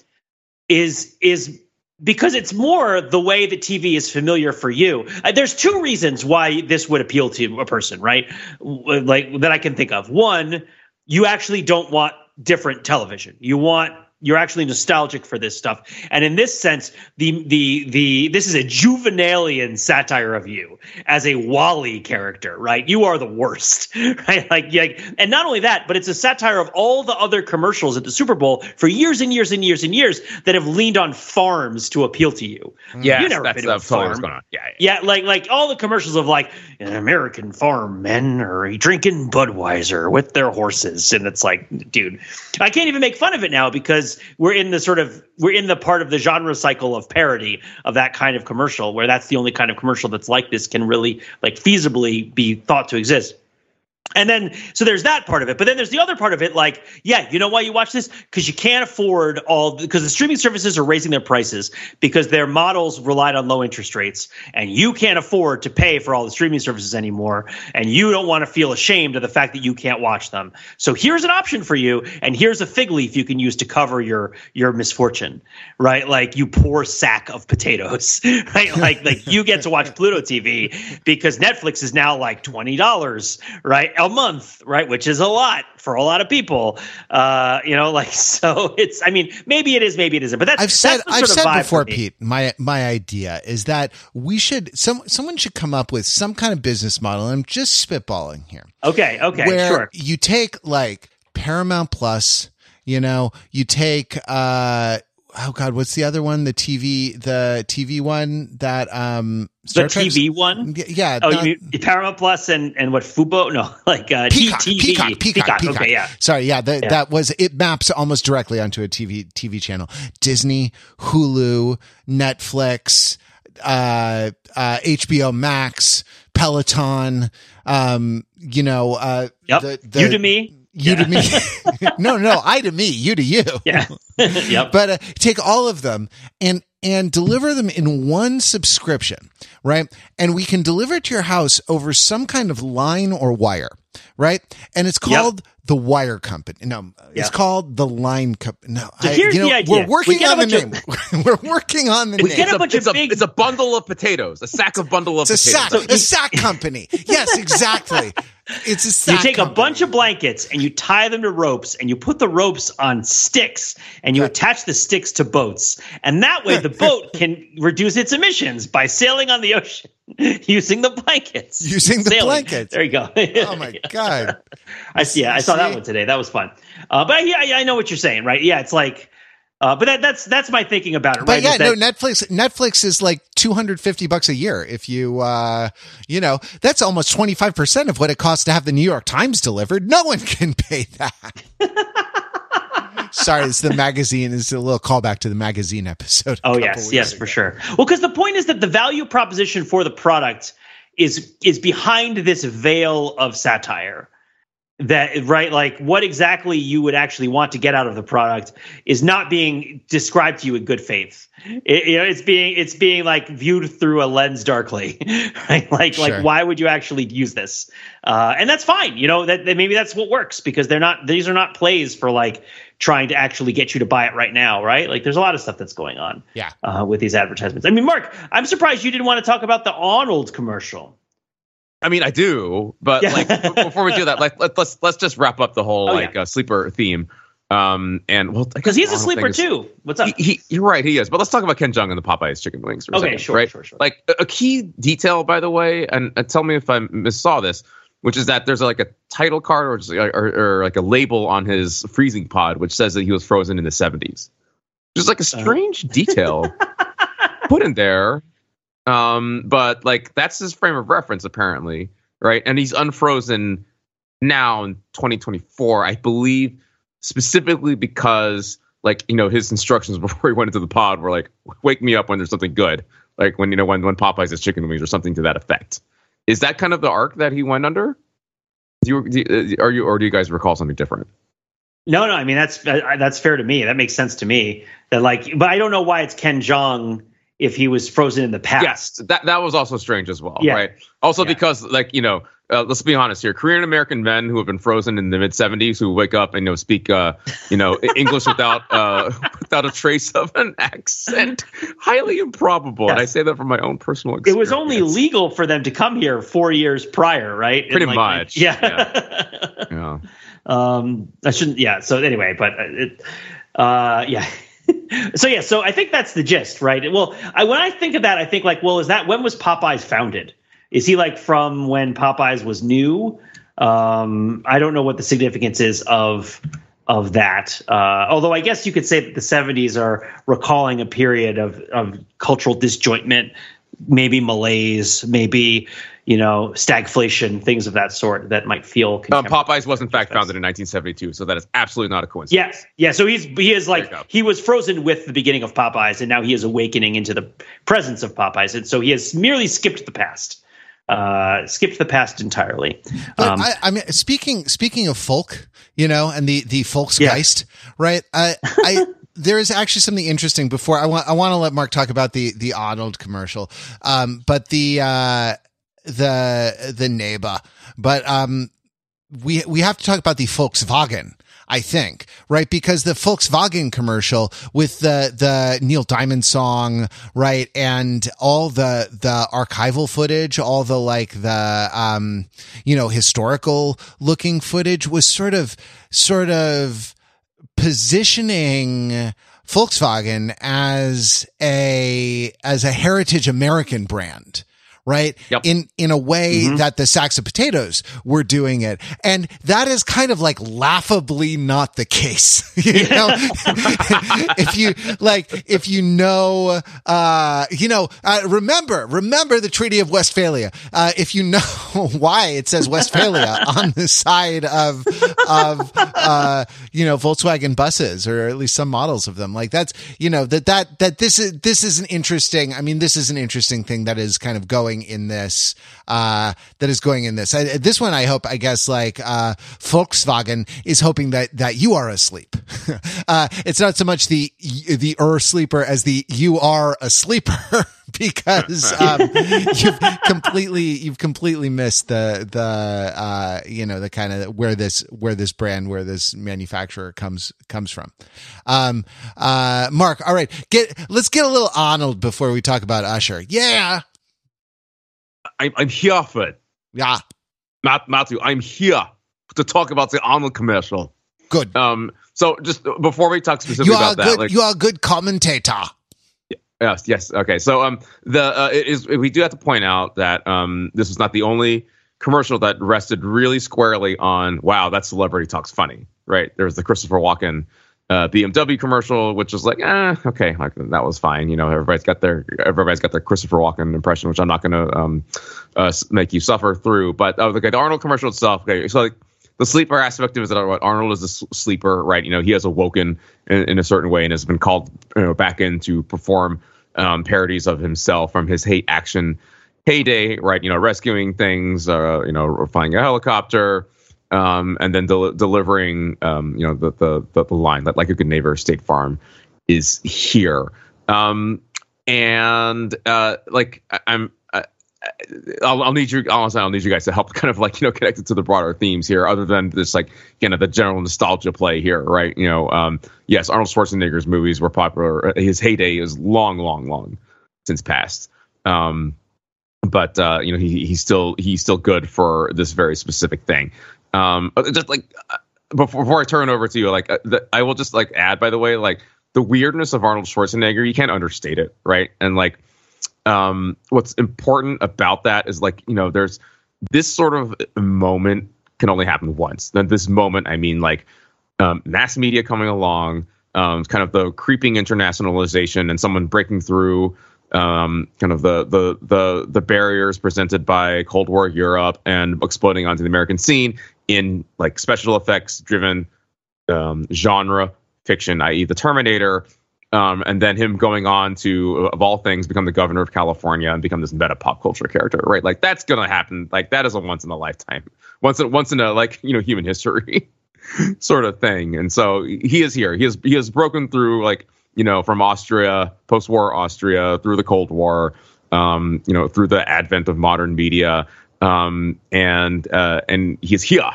is is because it's more the way that TV is familiar for you. Uh, there's two reasons why this would appeal to a person, right? Like that I can think of. One, you actually don't want different television. You want you're actually nostalgic for this stuff. And in this sense the the the this is a juvenalian satire of you as a WALL-E character right? You are the worst right? Like, like and not only that but it's a satire of all the other commercials at the super bowl for years and years and years and years that have leaned on farms to appeal to you. Yeah you never that's, been to a farm. going on. Yeah, yeah yeah like like all the commercials of like an american farm men are drinking budweiser with their horses. And it's like dude i can't even make fun of it now because because we're in the sort of we're in the part of the genre cycle of parody of that kind of commercial where that's the only kind of commercial that's like this can really like feasibly be thought to exist and then, so there's that part of it. But then there's the other part of it. Like, yeah, you know why you watch this? Because you can't afford all, because the streaming services are raising their prices because their models relied on low interest rates. And you can't afford to pay for all the streaming services anymore. And you don't want to feel ashamed of the fact that you can't watch them. So here's an option for you. And here's a fig leaf you can use to cover your, your misfortune, right? Like, you poor sack of potatoes, right? Like, like you get to watch Pluto TV because Netflix is now like $20, right? A month, right? Which is a lot for a lot of people. Uh, you know, like so it's I mean, maybe it is, maybe it isn't. But that's I've said that's I've said before, Pete, my my idea is that we should some someone should come up with some kind of business model. I'm just spitballing here. Okay, okay, where sure. You take like Paramount Plus, you know, you take uh oh god, what's the other one? The TV, the TV one that um Star the Trek's, TV one. Yeah. Oh, not, you mean Paramount Plus and and what Fubo? No, like uh, Peacock, TV. Peacock, Peacock, Peacock, Peacock. Okay, yeah. Sorry, yeah, the, yeah. That was it. Maps almost directly onto a TV TV channel. Disney, Hulu, Netflix, uh, uh, HBO Max, Peloton. Um, you know, uh, yep. the, the Udemy you yeah. to me. no, no, I to me, you to you. Yeah. yep. But uh, take all of them and and deliver them in one subscription, right? And we can deliver it to your house over some kind of line or wire, right? And it's called yep. the Wire Company. No, yep. it's called the Line Company. No, so here's you know, the idea. We're working we on the name. Of, we're working on the we name. Get a bunch it's, of a, it's a bundle of potatoes, a sack of bundle of it's potatoes. A sack, so a sack company. yes, exactly. It's a sack You take company. a bunch of blankets and you tie them to ropes and you put the ropes on sticks and you attach the sticks to boats. And that way the boat can reduce its emissions by sailing on the ocean using the blankets. Using the sailing. blankets. There you go. oh my god. I see. Yeah, I saw that one today. That was fun. Uh, but yeah, I know what you're saying, right? Yeah, it's like uh, but that, that's that's my thinking about it. But right? yeah, that, no, Netflix Netflix is like two hundred fifty bucks a year. If you, uh, you know, that's almost twenty five percent of what it costs to have the New York Times delivered. No one can pay that. Sorry, it's the magazine. It's a little callback to the magazine episode. Oh yes, yes, ago. for sure. Well, because the point is that the value proposition for the product is is behind this veil of satire that right like what exactly you would actually want to get out of the product is not being described to you in good faith. It, you know it's being it's being like viewed through a lens darkly right? Like sure. like why would you actually use this? Uh, and that's fine you know that, that, maybe that's what works because they're not these are not plays for like trying to actually get you to buy it right now right? Like there's a lot of stuff that's going on yeah. uh, with these advertisements. I mean mark i'm surprised you didn't want to talk about the arnold commercial I mean, I do, but yeah. like before we do that, like let, us let's, let's just wrap up the whole oh, like yeah. uh, sleeper theme. Um, and well, because he's a sleeper is, too. What's up? He, he, you're right, he is. But let's talk about Ken Jeong and the Popeyes chicken wings. okay, second, sure, right? sure, sure. Like a, a, key detail, by the way, and, and tell me if I missaw this, which is that there's like a title card or, just, or, or, like a label on his freezing pod which says that he was frozen in the 70s. Just like a uh-huh. strange uh. detail put in there. Um, but like that's his frame of reference apparently right? And he's unfrozen now in 2024, I believe, specifically because like you know his instructions before he went into the pod were like, "Wake me up when there's something good," like when you know when when Popeyes has chicken wings or something to that effect. Is that kind of the arc that he went under? Do you, do uh, are you or do you guys recall something different? No, no. I mean that's that's fair to me. That makes sense to me. That like, but I don't know why it's Ken Jeong if he was frozen in the past. Yes, that that was also strange as well, yeah. right? Also yeah. because like you know, uh, let's be honest here, Korean American men who have been frozen in the mid '70s who wake up and you know speak uh, you know English without uh, without a trace of an accent, highly improbable. Yes. And I say that from my own personal experience. It was only legal for them to come here four years prior, right? Pretty like, much, yeah. yeah. yeah. Um, I shouldn't. Yeah. So anyway, but it, uh, yeah. So yeah, so I think that's the gist, right? Well, I, when I think of that, I think like, well, is that when was Popeyes founded? Is he like from when Popeyes was new? Um, I don't know what the significance is of of that. Uh, although I guess you could say that the 70s are recalling a period of of cultural disjointment, maybe malaise, maybe you know, stagflation, things of that sort that might feel. Um, Popeyes was in fact founded in 1972, so that is absolutely not a coincidence. Yes, yeah. So he's he is like he was frozen with the beginning of Popeyes, and now he is awakening into the presence of Popeyes, and so he has merely skipped the past. Uh, skipped the past entirely. Um, I, I, mean, speaking speaking of folk, you know, and the the Volksgeist, yeah. right? I I. there is actually something interesting before I want I want to let Mark talk about the the Arnold commercial. Um, but the uh, the the neighbor. But um, we we have to talk about the Volkswagen. I think, right? Because the Volkswagen commercial with the, the Neil Diamond song, right? And all the, the archival footage, all the like the, um, you know, historical looking footage was sort of, sort of positioning Volkswagen as a, as a heritage American brand right? Yep. In in a way mm-hmm. that the sacks of potatoes were doing it, and that is kind of like laughably not the case. you know, if you like, if you know, uh, you know, uh, remember, remember the Treaty of Westphalia. Uh, if you know why it says Westphalia on the side of of uh, you know Volkswagen buses, or at least some models of them, like that's you know that that that this is this is an interesting. I mean, this is an interesting thing that is kind of going going in this, uh, that is going in this. I, this one, I hope, I guess, like, uh, Volkswagen is hoping that, that you are asleep. uh, it's not so much the, the er sleeper as the you are a sleeper. because um, you've completely you've completely missed the the uh, you know the kind of where this where this brand where this manufacturer comes comes from. Um, uh, Mark, all right, get let's get a little Arnold before we talk about Usher. Yeah, I'm, I'm here for it. Yeah. Matt, Matthew, I'm here to talk about the Arnold commercial. Good. Um. So just before we talk specifically about that, good, like, you are a good commentator. Yes. Yes. Okay. So um, the uh, it is we do have to point out that um, this is not the only commercial that rested really squarely on wow, that celebrity talks funny, right? There was the Christopher Walken uh, BMW commercial, which is like, eh, okay, like, that was fine. You know, everybody's got their everybody's got their Christopher Walken impression, which I'm not going to um, uh, make you suffer through. But uh, the Arnold commercial itself, okay, so like the sleeper aspect of it is that Arnold is a sleeper, right? You know, he has awoken in, in a certain way and has been called you know, back in to perform um, parodies of himself from his hate action heyday, right? You know, rescuing things, uh, you know, flying a helicopter um, and then del- delivering, um, you know, the, the, the line that like a good neighbor, State Farm is here. Um, and uh, like I, am I'll, I'll, need you. Honestly, I'll need you guys to help, kind of like you know, connect it to the broader themes here, other than this like you know the general nostalgia play here, right? You know, um, yes, Arnold Schwarzenegger's movies were popular. His heyday is long, long, long since past. Um, but uh, you know, he he's still he's still good for this very specific thing. Um, uh, just like uh, before, before I turn over to you, like uh, the, I will just like add, by the way, like the weirdness of Arnold Schwarzenegger, you can't understate it, right? And like, um, what's important about that is like, you know, there's this sort of moment can only happen once. Then this moment, I mean, like um, mass media coming along, um, kind of the creeping internationalization, and someone breaking through um, kind of the, the the the barriers presented by Cold War Europe and exploding onto the American scene in like special effects driven um, genre fiction, i.e., the Terminator, um, and then him going on to, of all things, become the governor of California and become this meta pop culture character, right? Like that's gonna happen. Like that is a once in a lifetime, once in, once in a like you know human history sort of thing. And so he is here. He has he has broken through like you know, from Austria, post-war Austria, through the Cold War, um, you know, through the advent of modern media, um, and uh, and he's here.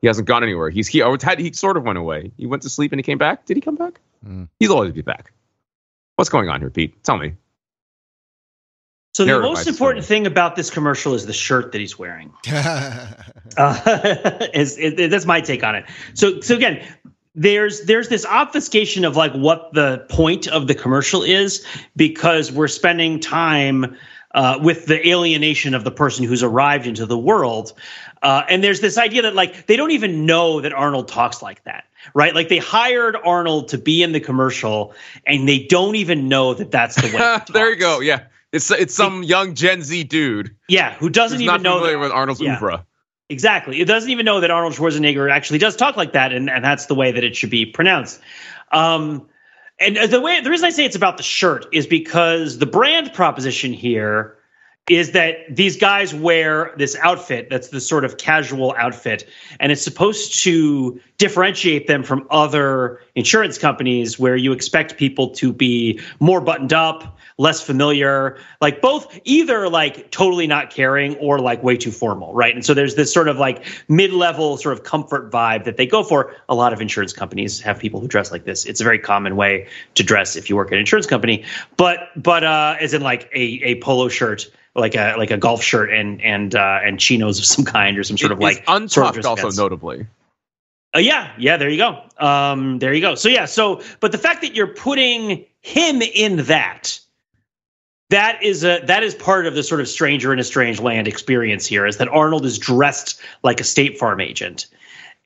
He hasn't gone anywhere. He's here. He sort of went away. He went to sleep and he came back. Did he come back? Mm. He'll always be back. What's going on here, Pete? Tell me. So the most important thing about this commercial is the shirt that he's wearing. uh, is, is, that's my take on it. So so again, there's there's this obfuscation of like what the point of the commercial is because we're spending time uh, with the alienation of the person who's arrived into the world. Uh, and there's this idea that like they don't even know that Arnold talks like that, right? Like they hired Arnold to be in the commercial, and they don't even know that that's the way. there you go. Yeah, it's it's some young Gen Z dude. Yeah, who doesn't even know that, with Arnold's yeah. oeuvre. Exactly. It doesn't even know that Arnold Schwarzenegger actually does talk like that, and, and that's the way that it should be pronounced. Um, and the way the reason I say it's about the shirt is because the brand proposition here is that these guys wear this outfit that's the sort of casual outfit and it's supposed to differentiate them from other insurance companies where you expect people to be more buttoned up less familiar like both either like totally not caring or like way too formal right? And so there's this sort of like mid-level sort of comfort vibe that they go for. A lot of insurance companies have people who dress like this. It's a very common way to dress if you work at an insurance company. But but uh as in like a a polo shirt like a like a golf shirt and and uh, and chinos of some kind or some sort of like untucked sort of also notably. Uh, yeah, yeah, there you go. Um, there you go. So yeah, so but the fact that you're putting him in that that is a that is part of the sort of stranger in a strange land experience here is that Arnold is dressed like a State Farm agent.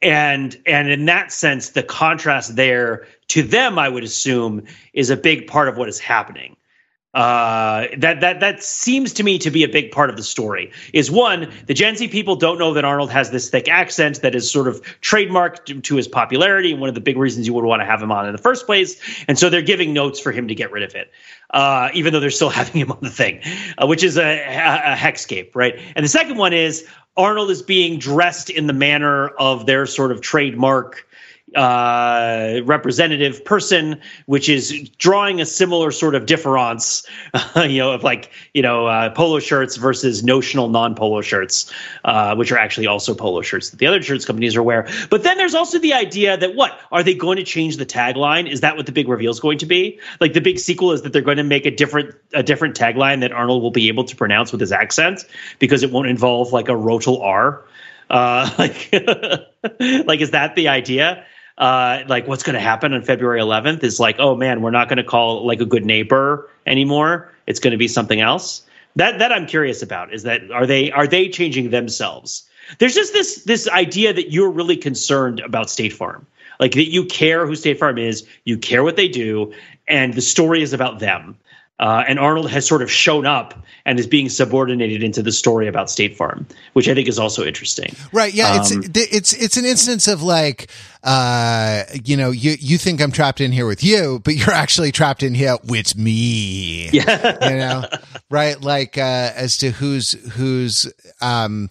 And and in that sense the contrast there to them I would assume is a big part of what is happening uh, that that that seems to me to be a big part of the story. Is one the Gen Z people don't know that Arnold has this thick accent that is sort of trademarked to, his popularity and one of the big reasons you would want to have him on in the first place. And so they're giving notes for him to get rid of it, uh, even though they're still having him on the thing, uh, which is a, a, a hexscape, right? And the second one is Arnold is being dressed in the manner of their sort of trademark uh, representative person, which is drawing a similar sort of difference, uh, you know, of like you know uh, polo shirts versus notional non-polo shirts, uh, which are actually also polo shirts that the other shirts companies are wear. But then there's also the idea that what are they going to change the tagline? Is that what the big reveal is going to be? Like the big sequel is that they're going to make a different a different tagline that Arnold will be able to pronounce with his accent because it won't involve like a rotal R. Uh, like, like is that the idea? Uh, like what's going to happen on February 11th is like, oh man, we're not going to call like a good neighbor anymore. It's going to be something else. That that I'm curious about is that are they are they changing themselves? There's just this this idea that you're really concerned about State Farm, like that you care who State Farm is, you care what they do, and the story is about them. Uh, and Arnold has sort of shown up and is being subordinated into the story about State Farm, which I think is also interesting. Right? Yeah, um, it's it's it's an instance of like, uh, you know, you you think I'm trapped in here with you, but you're actually trapped in here with me. Yeah, you know, right? Like uh, as to who's who's um,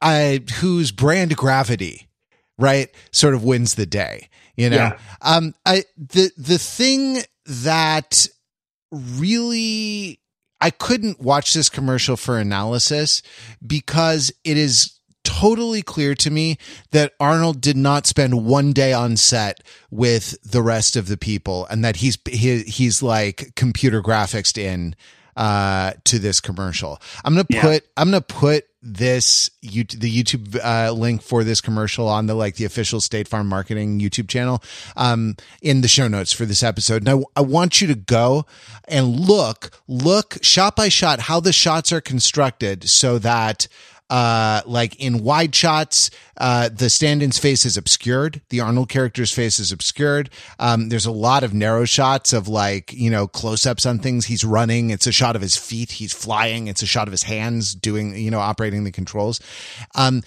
I whose brand gravity, right, sort of wins the day. You know, yeah. um, I the the thing that really I couldn't watch this commercial for analysis because it is totally clear to me that Arnold did not spend one day on set with the rest of the people and that he's he, he's like computer graphics in uh, to this commercial. I'm gonna yeah. put I'm gonna put this you the YouTube uh, link for this commercial on the like the official State Farm marketing YouTube channel um, in the show notes for this episode. Now I, I want you to go and look look shot by shot how the shots are constructed so that uh, like in wide shots, uh, the stand-in's face is obscured. The Arnold character's face is obscured. Um, there's a lot of narrow shots of like, you know, close-ups on things. He's running. It's a shot of his feet. He's flying. It's a shot of his hands doing, you know, operating the controls. Um,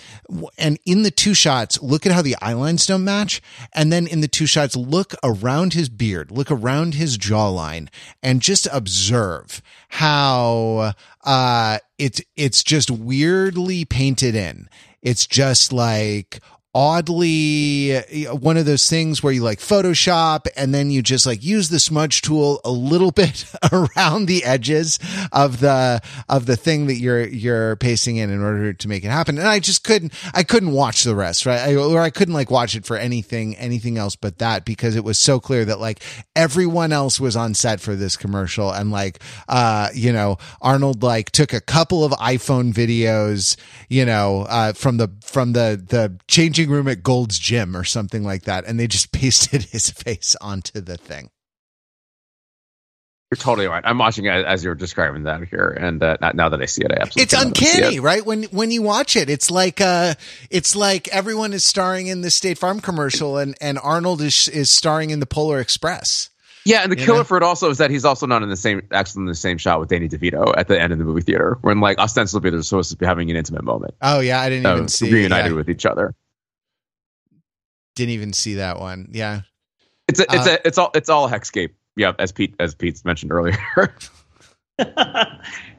and in the two shots, look at how the eye lines don't match. And then in the two shots, look around his beard, look around his jawline and just observe how, uh, it's, it's just weirdly painted in. It's just like oddly one of those things where you like Photoshop and then you just like use the smudge tool a little bit around the edges of the of the thing that you're you're pasting in in order to make it happen. And I just couldn't I couldn't watch the rest, right? I, or I couldn't like watch it for anything anything else but that because it was so clear that like everyone else was on set for this commercial and like uh you know Arnold like took a couple of iPhone videos, you know, uh from the from the the changing changing room at Gold's Gym or something like that, and they just pasted his face onto the thing. You're totally right. I'm watching it as you're describing that here, and uh, now that I see it, I absolutely it's uncanny, it. right? When when you watch it, it's like uh, it's like everyone is starring in the State Farm commercial, and and Arnold is is starring in the Polar Express. Yeah, and the you killer know? for it also is that he's also not in the same actually in the same shot with Danny DeVito at the end of the movie theater, when like ostensibly they're supposed to be having an intimate moment. Oh yeah, I didn't even see reunited yeah. with each other. Didn't even see that one. Yeah. It's a, it's uh, a, it's all, it's all hexscape. Yeah. As Pete, as Pete's mentioned earlier.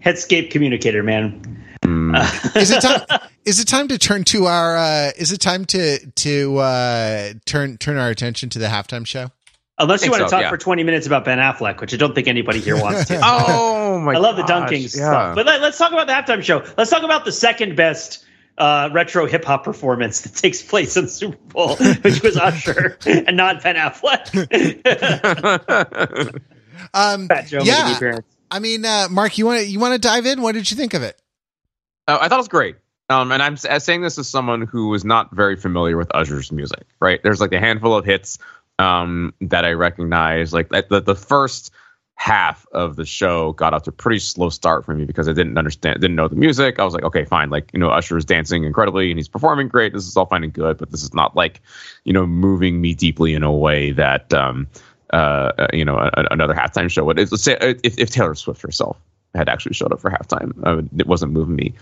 Headscape communicator, man. Mm. is it time? Is it time to turn to our? Uh, is it time to to uh, turn turn our attention to the halftime show? Unless you want so, to talk yeah. for 20 minutes about Ben Affleck, which I don't think anybody here wants to. oh my! I love gosh, the dunking yeah. stuff. But let, us talk about the halftime show. Let's talk about the second best uh, retro hip hop performance that takes place in the Super Bowl, which was Usher and not Ben Affleck. um, yeah, I mean, uh, Mark, you want to you want to dive in? What did you think of it? Uh, I thought it was great. Um, and I'm saying this as someone who was not very familiar with Usher's music. Right, there's like a handful of hits um, that I recognize. Like the the first half of the show got off to a pretty slow start for me because I didn't understand, didn't know the music. I was like, okay, fine. Like, you know, Usher is dancing incredibly and he's performing great. This is all fine and good, but this is not like, you know, moving me deeply in a way that, um, uh, uh you know, a, another halftime show would. Let's say if, if Taylor Swift herself had actually showed up for halftime, uh, it wasn't moving me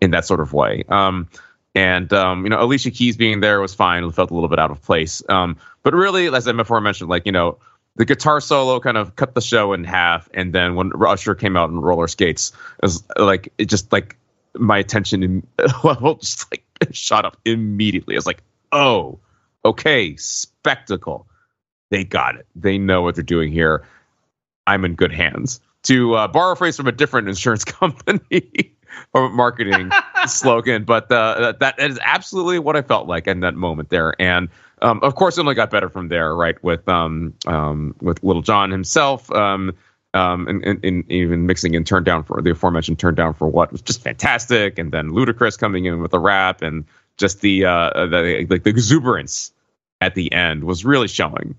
in that sort of way. Um, and um, you know, Alicia Keys being there was fine. It felt a little bit out of place. Um, but really, as I before mentioned, like you know, the guitar solo kind of cut the show in half, and then when Usher came out in roller skates, it was like it just like my attention level just like shot up immediately. I was like, oh, okay, spectacle. They got it. They know what they're doing here. I'm in good hands. To uh, borrow a phrase from a different insurance company or marketing slogan, but uh, that is absolutely what I felt like in that moment there. And um, of course, it only got better from there, right? With um, um, with Lil Jon himself, um, um, and, and, and, even mixing in "Turn Down" for the aforementioned "Turn Down" for what was just fantastic, and then Ludacris coming in with a rap, and just the uh, the like the exuberance at the end was really showing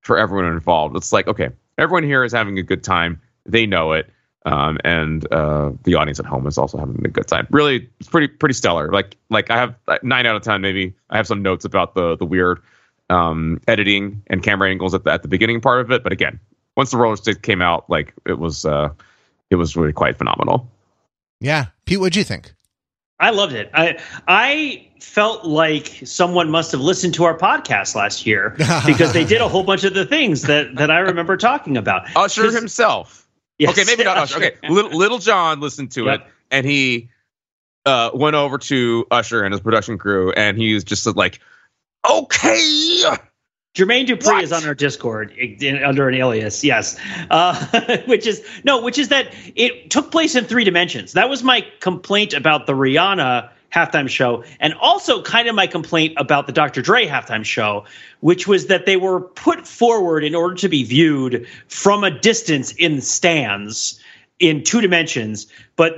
for everyone involved. It's like, okay, everyone here is having a good time. They know it. Um, and uh, the audience at home is also having a good time. Really, it's pretty pretty stellar. Like like I have nine out of ten maybe. I have some notes about the the weird um, editing and camera angles at the at the beginning part of it, but again, once the roller stick came out, like it was uh, it was really quite phenomenal. Yeah, Pete, what'd you think? I loved it. I I felt like someone must have listened to our podcast last year because they did a whole bunch of the things that that I remember talking about. Usher himself. Yes. Okay, maybe not Usher. Okay, Little, Lil Jon listened to yep. it and he uh, went over to Usher and his production crew, and he was just like, "Okay." Jermaine Dupri what? is on our Discord in, under an alias, yes, uh, which is no, which is that it took place in three dimensions. That was my complaint about the Rihanna halftime show, and also kind of my complaint about the Dr. Dre halftime show, which was that they were put forward in order to be viewed from a distance in stands in two dimensions, but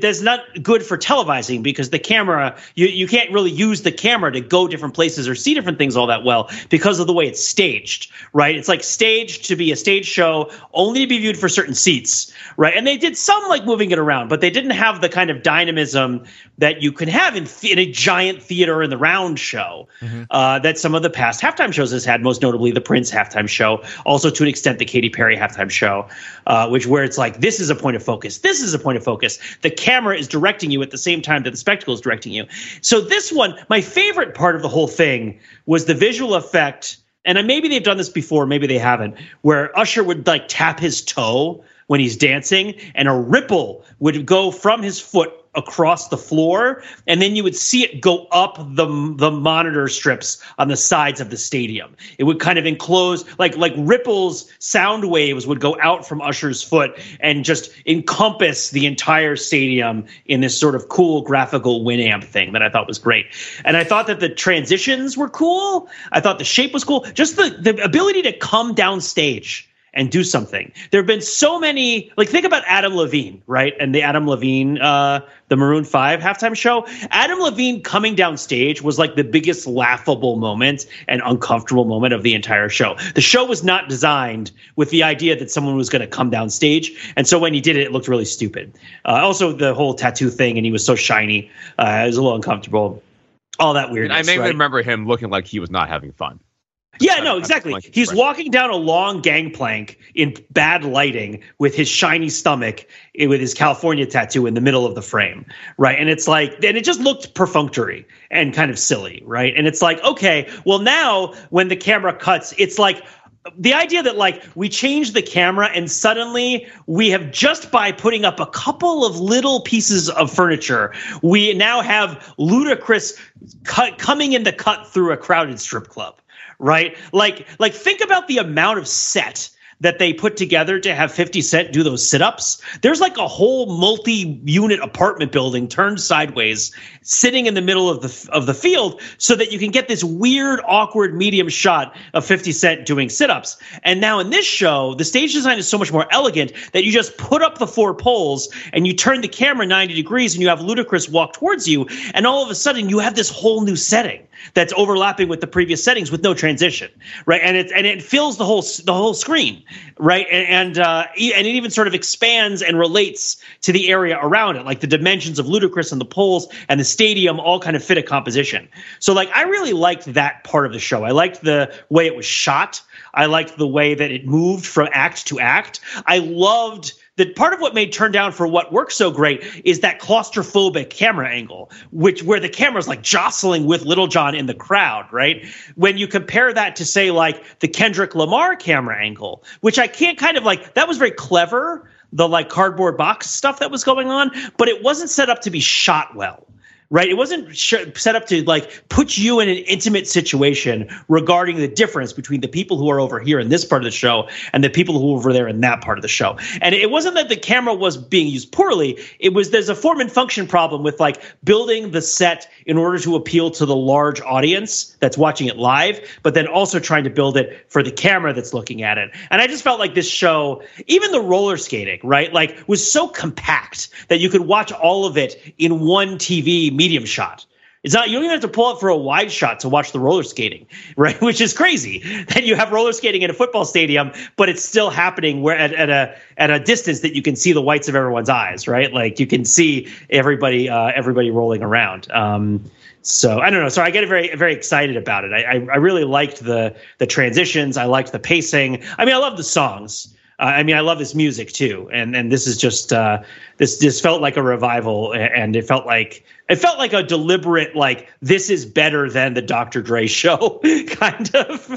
that's not good for televising because the camera you, you can't really use the camera to go different places or see different things all that well because of the way it's staged, right? It's like staged to be a stage show only to be viewed for certain seats, right? And they did some like moving it around, but they didn't have the kind of dynamism that you can have in, in a giant theater in the round show mm-hmm. uh, that some of the past halftime shows has had, most notably the Prince halftime show, also to an extent the Katy Perry halftime show, uh, which where it's like this is a point of focus. This is a point of focus. The camera is directing you at the same time that the spectacle is directing you. So this one, my favorite part of the whole thing was the visual effect. And maybe they've done this before, maybe they haven't, where Usher would like tap his toe when he's dancing, and a ripple would go from his foot across the floor, and then you would see it go up the the monitor strips on the sides of the stadium. It would kind of enclose like like ripples, sound waves would go out from Usher's foot and just encompass the entire stadium in this sort of cool graphical Winamp thing that I thought was great. And I thought that the transitions were cool. I thought the shape was cool. Just the the ability to come down stage and do something. There have been so many, like think about Adam Levine, right? And the Adam Levine, uh, the Maroon 5 halftime show. Adam Levine coming down stage was like the biggest laughable moment and uncomfortable moment of the entire show. The show was not designed with the idea that someone was going to come down stage. And so when he did it, it looked really stupid. Uh, also, the whole tattoo thing, and he was so shiny, uh, it was a little uncomfortable. All that weird. I may right? remember him looking like he was not having fun. Yeah, no, exactly. He's walking down a long gangplank in bad lighting with his shiny stomach eh, with his California tattoo in the middle of the frame, right? And it's like, and it just looked perfunctory and kind of silly, right? And it's like, okay, well, now when the camera cuts, it's like, the idea that like we change the camera and suddenly we have just by putting up a couple of little pieces of furniture, we now have Ludacris cut, coming in the cut through a crowded strip club, right? Like like think about the amount of set that they put together to have 50 Cent do those sit ups. There's like a whole multi unit apartment building turned sideways sitting in the middle of the of the field so that you can get this weird awkward medium shot of 50 Cent doing sit-ups. And now in this show, the stage design is so much more elegant that you just put up the four poles and you turn the camera 90 degrees and you have Ludacris walk towards you and all of a sudden you have this whole new setting that's overlapping with the previous settings with no transition, right? And it and it fills the whole the whole screen, right? And and, uh, and it even sort of expands and relates to the area around it, like the dimensions of Ludacris and the poles and the stadium all kind of fit a composition. So like I really liked that part of the show. I liked the way it was shot. I liked the way that it moved from act to act. I loved that part of what made turn down for what works so great is that claustrophobic camera angle which where the camera's like jostling with Lil Jon in the crowd right? When you compare that to say like the kendrick lamar camera angle which i can't kind of like that was very clever the like cardboard box stuff that was going on but it wasn't set up to be shot well right? It wasn't set up to like put you in an intimate situation regarding the difference between the people who are over here in this part of the show and the people who are over there in that part of the show. And it wasn't that the camera was being used poorly. It was there's a form and function problem with like building the set in order to appeal to the large audience that's watching it live, but then also trying to build it for the camera that's looking at it. And I just felt like this show, even the roller skating, right? Like was so compact that you could watch all of it in one TV medium shot. It's not you don't even have to pull up for a wide shot to watch the roller skating, right? Which is crazy that you have roller skating in a football stadium, but it's still happening where at, at a at a distance that you can see the whites of everyone's eyes, right? Like you can see everybody uh, everybody rolling around. Um, so I don't know. So I get very very excited about it. I, I, I really liked the the transitions. I liked the pacing. I mean, I love the songs. Uh, I mean, I love this music too, and and this is just uh, this just felt like a revival, and it felt like it felt like a deliberate like this is better than the Dr. Dre show, kind of.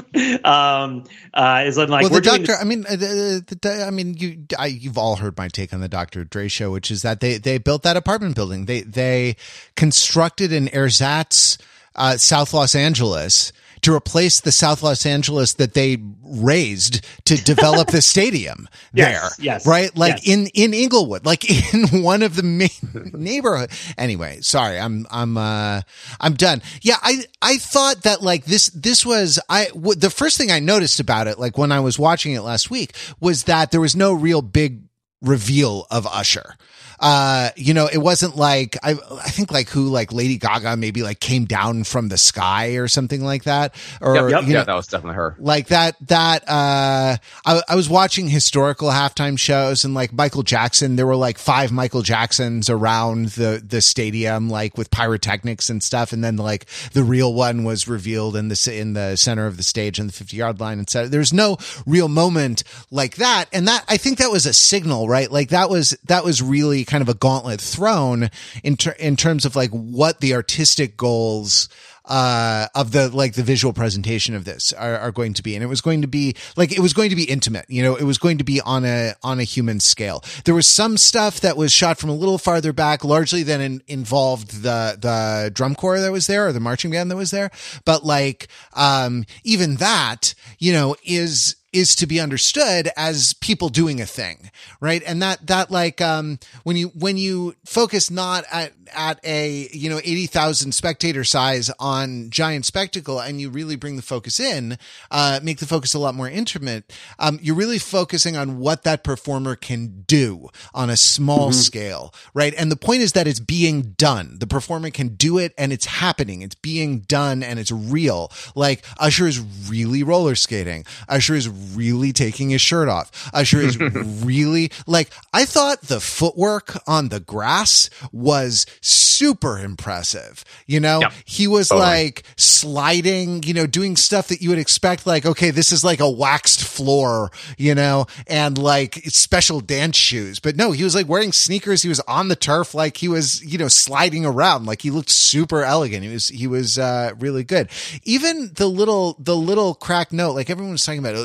Um, uh, is like well, the Doctor. I mean, uh, the, the, I mean, you I, you've all heard my take on the Dr. Dre show, which is that they they built that apartment building. They they constructed an ersatz uh, South Los Angeles to replace the South Los Angeles that they raised to develop the stadium yes, there. Yes. Right? Like yes. in in Inglewood, like in one of the main neighborhood. Anyway, sorry, I'm I'm uh I'm done. Yeah, I I thought that like this this was I w- the first thing I noticed about it like when I was watching it last week was that there was no real big reveal of Usher uh, you know, it wasn't like I I think like who like Lady Gaga maybe like came down from the sky or something like that. Or yep, yep, yeah, know, that was definitely her. Like that that uh I, I was watching historical halftime shows and like Michael Jackson, there were like five Michael Jacksons around the the stadium, like with pyrotechnics and stuff, and then like the real one was revealed in the in the center of the stage in the 50 yard line and so there's no real moment like that. And that I think that was a signal, right? Like that was that was really kind of a gauntlet thrown in ter- in terms of like what the artistic goals uh, of the like the visual presentation of this are, are, going to be, and it was going to be like it was going to be intimate. You know, it was going to be on a on a human scale. There was some stuff that was shot from a little farther back, largely that in, involved the the drum corps that was there or the marching band that was there. But like um, even that, you know, is is to be understood as people doing a thing, right? And that, that like, um, when you, when you focus not at, at a, you know, 80,000 spectator size on giant spectacle and you really bring the focus in, uh, make the focus a lot more intimate, um, you're really focusing on what that performer can do on a small mm-hmm. scale, right? And the point is that it's being done. The performer can do it and it's happening. It's being done and it's real. Like Usher is really roller skating. Usher is really taking his shirt off. Usher is really like, I thought the footwork on the grass was super impressive. You know, yep. he was totally. like sliding, you know, doing stuff that you would expect, like, okay, this is like a waxed floor, you know, and like special dance shoes. But no, he was like wearing sneakers. He was on the turf, like he was, you know, sliding around. Like he looked super elegant. He was, he was, uh, really good. Even the little, the little crack note, like everyone was talking about,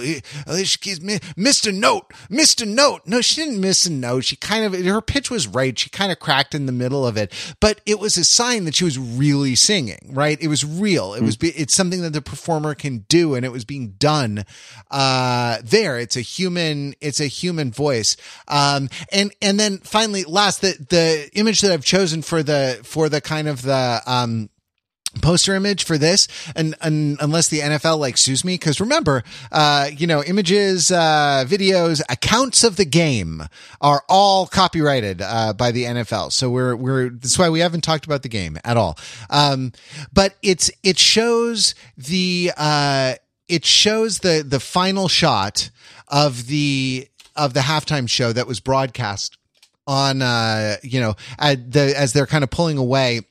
Alicia Keys, a Note, missed a Note. No, she didn't miss a note. She kind of, her pitch was right. She kind of cracked in the middle of it, but it was a sign that she was really singing, right? It was real. It was, it's something that the performer can do and it was being done, uh, there. It's a human, it's a human voice. Um, and, and then finally, last, the, the image that I've chosen for the, for the kind of the, um, poster image for this and, and unless the NFL like sues me because remember uh you know images uh videos accounts of the game are all copyrighted uh by the NFL so we're we're that's why we haven't talked about the game at all. Um but it's it shows the uh it shows the the final shot of the of the halftime show that was broadcast on uh you know at the as they're kind of pulling away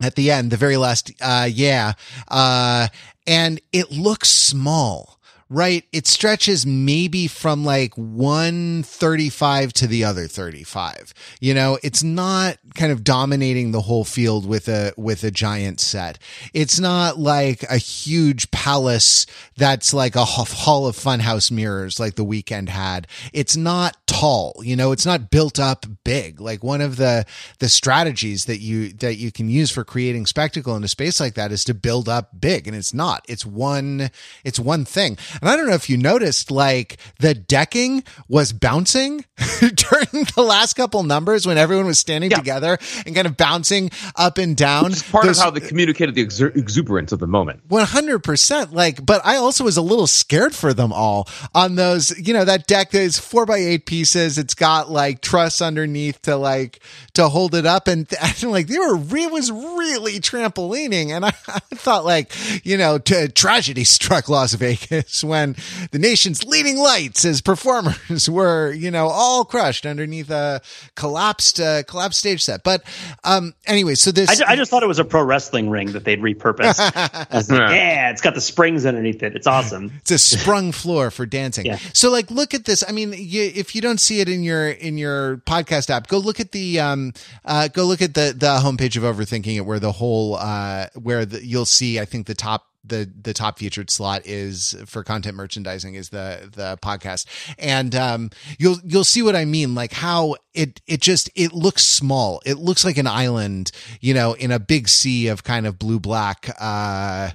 at the end, the very last, uh, yeah. Uh, and it looks small right? It stretches maybe from like 135 to the other 35. You know, it's not kind of dominating the whole field with a, with a giant set. It's not like a huge palace that's like a hall of funhouse mirrors like the Weeknd had. It's not tall, you know, it's not built up big. Like one of the, the strategies that you, that you can use for creating spectacle in a space like that is to build up big. And it's not, it's one, it's one thing. And I don't know if you noticed, like the decking was bouncing during the last couple numbers when everyone was standing yeah. together and kind of bouncing up and down. It's part Those, of how they communicated the exer- exuberance of the moment. 100%. Like, but I also was a little scared for them all on those, you know, that deck that is four by eight pieces. It's got like truss underneath to like, to hold it up. And, and like, they were, it was really trampolining. And I, I thought like, you know, t- tragedy struck Las Vegas when the nation's leading lights as performers were, you know, all crushed underneath a collapsed, uh, collapsed stage set. But, um, anyway, so this, I, ju- I just thought it was a pro wrestling ring that they'd repurposed. like, yeah, it's got the springs underneath it. It's awesome. It's a sprung floor for dancing. Yeah. So like, look at this. I mean, you, if you don't see it in your, in your podcast app, go look at the, um, uh, go look at the, the homepage of overthinking it where the whole, uh, where the, you'll see, I think the top the the top featured slot is for content merchandising is the the podcast. And um you'll you'll see what i mean like how it it just it looks small. It looks like an island you know in a big sea of kind of blue black uh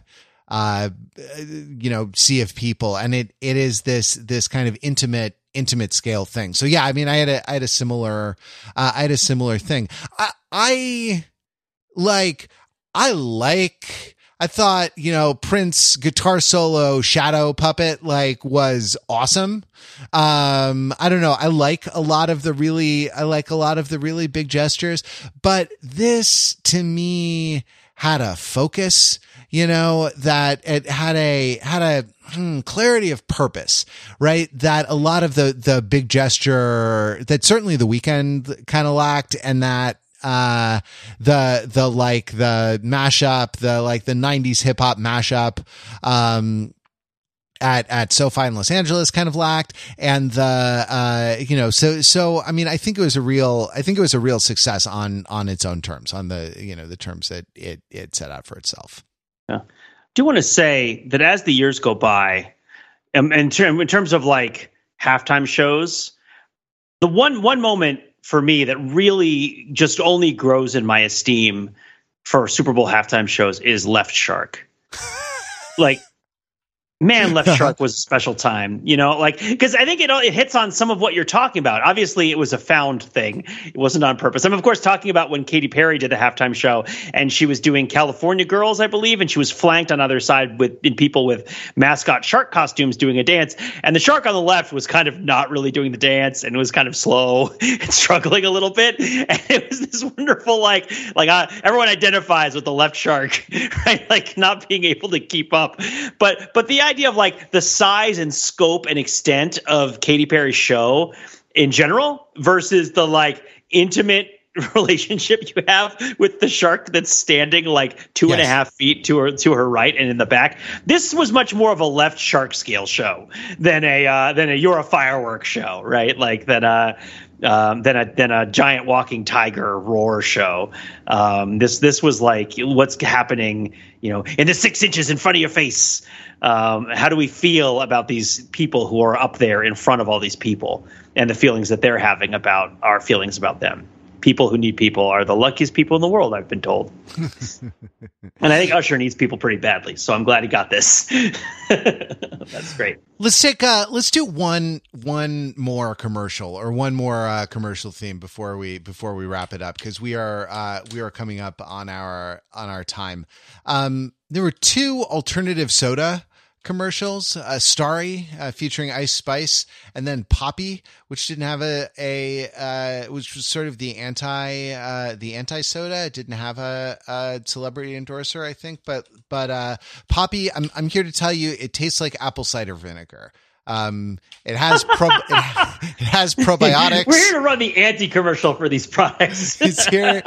uh you know sea of people. And it it is this this kind of intimate intimate scale thing. So yeah i mean i had a i had a similar uh, i had a similar thing. I i like i like I thought, you know, Prince guitar solo shadow puppet like was awesome. Um, I don't know. I like a lot of the really, I like a lot of the really big gestures, but this to me had a focus, you know, that it had a, had a, Hmm, clarity of purpose, right? That a lot of the the big gesture that certainly the Weeknd kind of lacked, and that uh, the, the like the mashup, the like the 90s hip hop mashup, um, at at SoFi in Los Angeles kind of lacked, and the uh, you know so so I mean I think it was a real I think it was a real success on on its own terms on the you know the terms that it it set out for itself. Yeah, I do want to say that as the years go by, um, in, term, in terms of like halftime shows, the one one moment for me that really just only grows in my esteem for Super Bowl halftime shows is Left Shark. like man left shark was a special time you know like because i think it, it hits on some of what you're talking about. Obviously it was a found thing. It wasn't on purpose. I'm of course talking about when katy perry did the halftime show and she was doing california girls i believe and she was flanked on other side with in people with mascot shark costumes doing a dance. And the shark on the left was kind of not really doing the dance and was kind of slow and struggling a little bit. And it was this wonderful like like uh, everyone identifies with the left shark right? Like not being able to keep up. But but the idea of like the size and scope and extent of Katy Perry's show in general versus the like intimate relationship you have with the shark that's standing like two yes. and a half feet to her to her right and in the back. This was much more of a left shark scale show than a uh, than a you're a firework show, right? Like that uh um, than a than a giant walking tiger roar show. Um, this this was like what's happening, you know, in the six inches in front of your face. Um, how do we feel about these people who are up there in front of all these people and the feelings that they're having about our feelings about them? People who need people are the luckiest people in the world, I've been told. and I think Usher needs people pretty badly, so I'm glad he got this. That's great. Let's take uh let's do one one more commercial or one more uh, commercial theme before we before we wrap it up because we are uh we are coming up on our on our time. Um there were two alternative soda commercials, uh, Starry uh, featuring Ice Spice, and then Poppi, which didn't have a a uh, which was sort of the anti uh, the anti soda. It didn't have a, a, celebrity endorser, I think, but but uh, Poppi, I'm I'm here to tell you, it tastes like apple cider vinegar. Um, it has pro- it, it, has probiotics. We're here to run the anti-commercial for these products. it's here,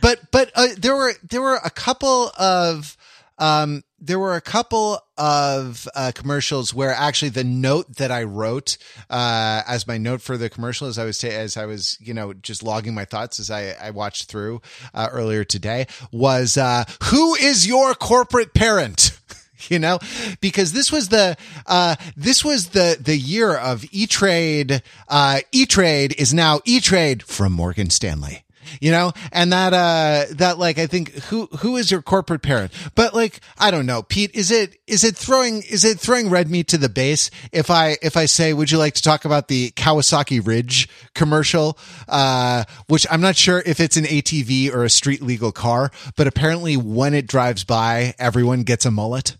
but but uh, there were there were a couple of um, there were a couple of uh, commercials where actually the note that I wrote uh, as my note for the commercial, as I was as I was you know just logging my thoughts as I, I watched through uh, earlier today, was uh, who is your corporate parent? you know because this was the uh this was the the year of e-trade uh e-trade is now e-trade from morgan stanley you know, and that, uh, that like, I think who, who is your corporate parent? But like, I don't know, Pete, is it, is it throwing, is it throwing red meat to the base? If I, if I say, would you like to talk about the Kawasaki Ridge commercial? Uh, which I'm not sure if it's an ATV or a street legal car, but apparently when it drives by, everyone gets a mullet.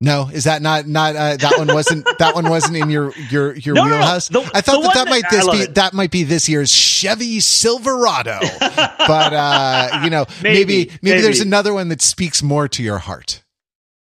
No, is that not not uh, that one wasn't that one wasn't in your your your no, wheelhouse? No, no. The, I thought that that might this be it. that might be this year's Chevy Silverado, but uh, you know maybe maybe, maybe maybe there's another one that speaks more to your heart.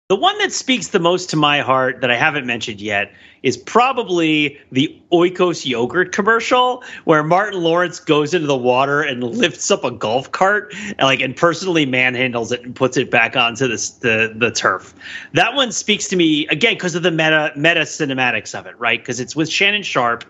The one that speaks the most to my heart that I haven't mentioned yet is probably the Oikos yogurt commercial where Martin Lawrence goes into the water and lifts up a golf cart and like and personally manhandles it and puts it back onto the the, the turf. That one speaks to me again because of the meta meta cinematics of it, right? Because it's with Shannon Sharpe,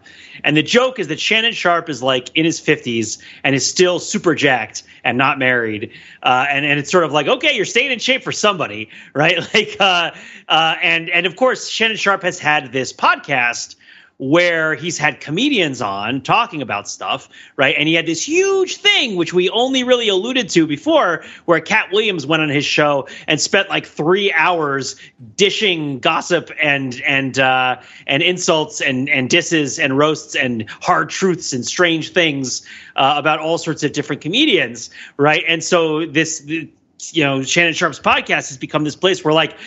and the joke is that Shannon Sharpe is like in his fifties and is still super jacked and not married, uh, and and it's sort of like okay, you're staying in shape for somebody, right? Like uh, uh, and and of course Shannon Sharpe has had this podcast where he's had comedians on talking about stuff, right? And he had this huge thing, which we only really alluded to before, where Katt Williams went on his show and spent like three hours dishing gossip and and uh, and insults and and disses and roasts and hard truths and strange things uh, about all sorts of different comedians, right? And so this. You know, Shannon Sharpe's podcast has become this place where, like,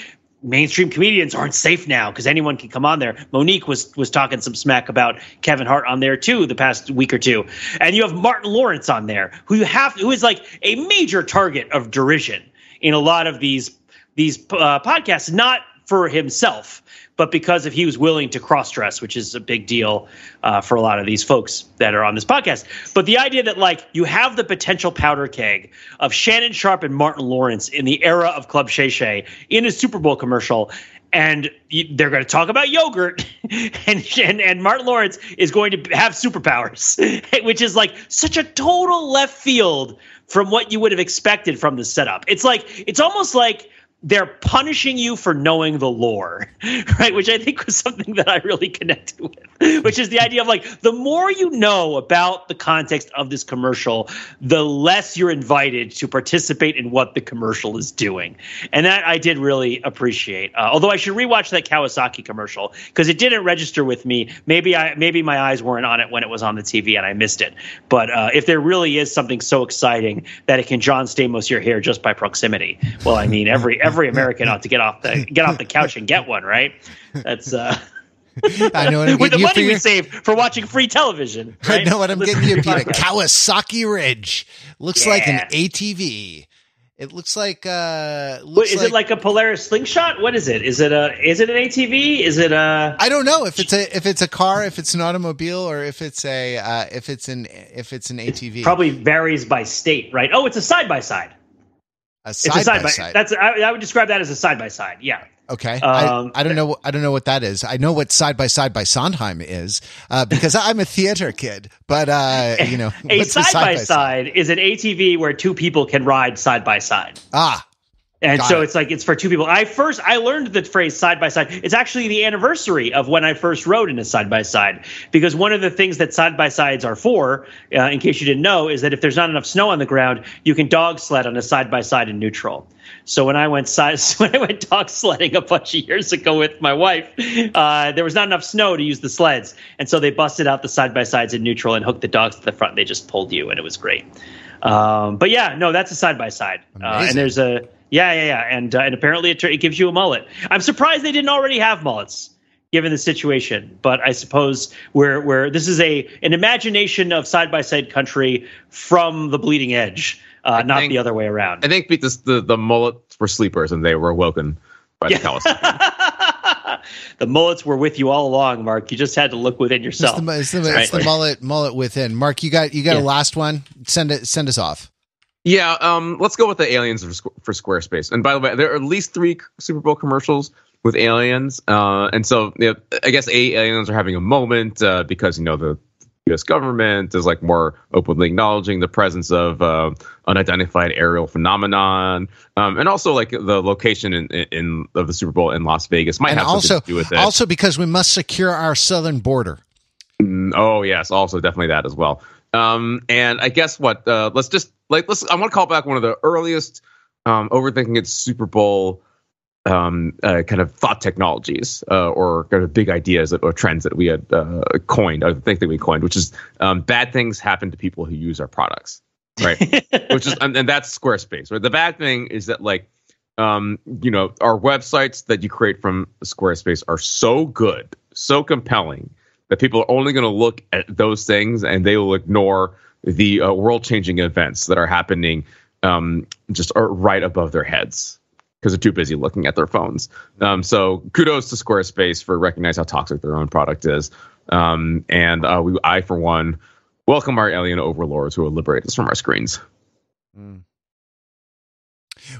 mainstream comedians aren't safe now because anyone can come on there. Mo'Nique was was talking some smack about Kevin Hart on there too the past week or two, and you have Martin Lawrence on there who you have who is like a major target of derision in a lot of these these uh, podcasts, not for himself, but because if he was willing to cross dress, which is a big deal uh, for a lot of these folks that are on this podcast. But the idea that like you have the potential powder keg of Shannon Sharpe and Martin Lawrence in the era of Club Shay Shay in a Super Bowl commercial. And they're going to talk about yogurt, and, and and Martin Lawrence is going to have superpowers, which is like such a total left field from what you would have expected from the setup. It's like it's almost like they're punishing you for knowing the lore, right? Which I think was something that I really connected with, which is the idea of like the more you know about the context of this commercial, the less you're invited to participate in what the commercial is doing. And that I did really appreciate. Uh, although I should rewatch that Kawasaki commercial because it didn't register with me. Maybe I maybe my eyes weren't on it when it was on the TV and I missed it. But uh, if there really is something so exciting that it can John Stamos your hair just by proximity, well, I mean every every every American ought to get off the get off the couch and get one, right? That's uh I know what I'm with the money we your... save for watching free television. Right? I know what I'm getting you, Peter. Kawasaki Ridge looks yeah. like an ATV. It looks like uh looks is like, it like a Polaris slingshot? What is it? Is it a is it an ATV? Is it a I don't know if it's a if it's a car, if it's an automobile or if it's a uh if it's an if it's an ATV. Probably varies by state, right? Oh, it's a side by side. A side, side by side. That's I, I would describe that as a side by side. Yeah. Okay, um, I, I, don't know. I don't know what that is. I know what side by side by Sondheim is uh, because I'm a theater kid. But uh, you know, a side by side is an ATV where two people can ride side by side. Ah, and Got so it. it's like it's for two people. I first I learned the phrase side by side. It's actually the anniversary of when I first rode in a side by side because one of the things that side by sides are for, uh, in case you didn't know, is that if there's not enough snow on the ground, you can dog sled on a side by side in neutral. So when I went side, when I went dog sledding a bunch of years ago with my wife, uh, there was not enough snow to use the sleds, and so they busted out the side by sides in neutral and hooked the dogs to the front. They just pulled you, and it was great. Um, but yeah, no, that's a side by side, and there's a yeah, yeah, yeah, and uh, and apparently it, it gives you a mullet. I'm surprised they didn't already have mullets given the situation. But I suppose where where this is a an imagination of side by side country from the bleeding edge, uh, not think, the other way around. I think because the the mullets were sleepers and they were awoken by yeah. the Palestinians. the mullets were with you all along, Mark. You just had to look within yourself. It's the, it's the, right? the mullet mullet within. Mark, you got you got yeah. a last one. Send it. Send us off. Yeah, um, let's go with the aliens for, for Squarespace. And by the way, there are at least three Super Bowl commercials with aliens, uh, and so you know, I guess aliens are having a moment uh, because you know the U.S. government is like more openly acknowledging the presence of uh, unidentified aerial phenomenon, um, and also like the location in, in, of the Super Bowl in Las Vegas might and have also, something to do with it. Also, because we must secure our southern border. Mm, oh yes, also definitely that as well. Um, and I guess what? Uh, let's just like let's. I want to call back one of the earliest um, overthinking it Super Bowl um, uh, kind of thought technologies uh, or kind of big ideas or trends that we had uh, coined. I think that we coined, which is um, bad things happen to people who use our products, right? which is and, and, that's Squarespace. Right. The bad thing is that like um, you know our websites that you create from Squarespace are so good, so compelling that people are only going to look at those things and they will ignore the uh, world changing events that are happening um, just right above their heads because they're too busy looking at their phones. Um, so kudos to Squarespace for recognizing how toxic their own product is. Um, and uh, we, I, for one, welcome our alien overlords who will liberate us from our screens. Mm.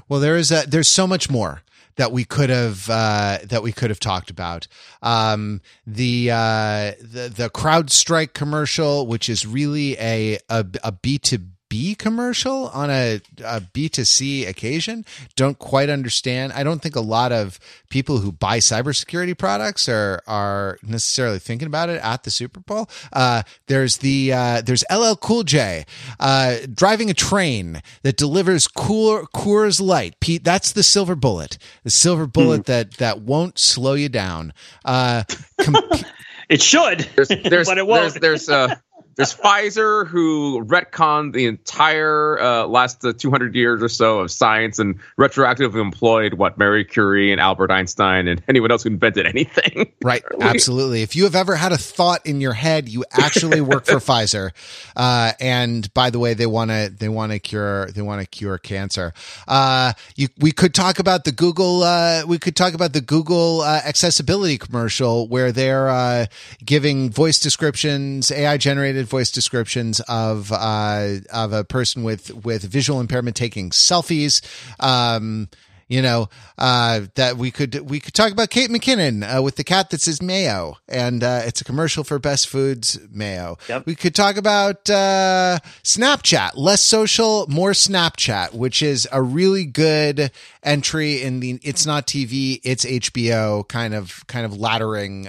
Well, there is a, there's so much more that we could have uh, that we could have talked about. Um, the uh, the the CrowdStrike commercial, which is really a a, B two B commercial on a a B2C occasion don't quite understand. I don't think a lot of people who buy cybersecurity products are are necessarily thinking about it at the Super Bowl. Uh, there's the uh, there's LL Cool J uh, driving a train that delivers Coor, Coors Light. Pete, that's the silver bullet. The silver bullet mm. that that won't slow you down. Uh, comp- it should, there's, there's, but it won't. There's, there's uh, there's Pfizer who retconned the entire uh, last uh, 200 years or so of science and retroactively employed what Marie Curie and Albert Einstein and anyone else who invented anything. Right, absolutely. If you have ever had a thought in your head, you actually work for Pfizer. Uh, and by the way, they want to they want to cure they want to cure cancer. Uh, you, we could talk about the Google. Uh, we could talk about the Google uh, accessibility commercial where they're giving voice descriptions, AI generated voice descriptions of uh, of a person with with visual impairment taking selfies. Um, you know uh, that we could we could talk about Kate McKinnon uh, with the cat that says mayo, and uh, it's a commercial for Best Foods mayo. Yep. We could talk about uh, Snapchat, less social, more Snapchat, which is a really good entry in the it's not TV, it's HBO kind of kind of laddering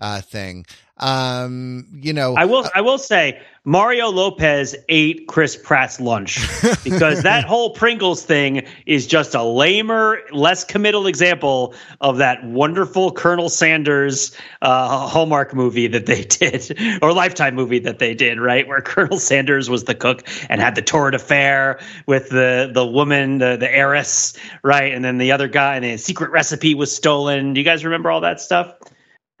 uh, thing. Um, you know, I will. Uh, I will say Mario Lopez ate Chris Pratt's lunch because that whole Pringles thing is just a lamer, less committal example of that wonderful Colonel Sanders uh, Hallmark movie that they did, or Lifetime movie that they did, right? Where Colonel Sanders was the cook and had the torrid affair with the the woman, the the heiress, right? And then the other guy, and the secret recipe was stolen. Do you guys remember all that stuff?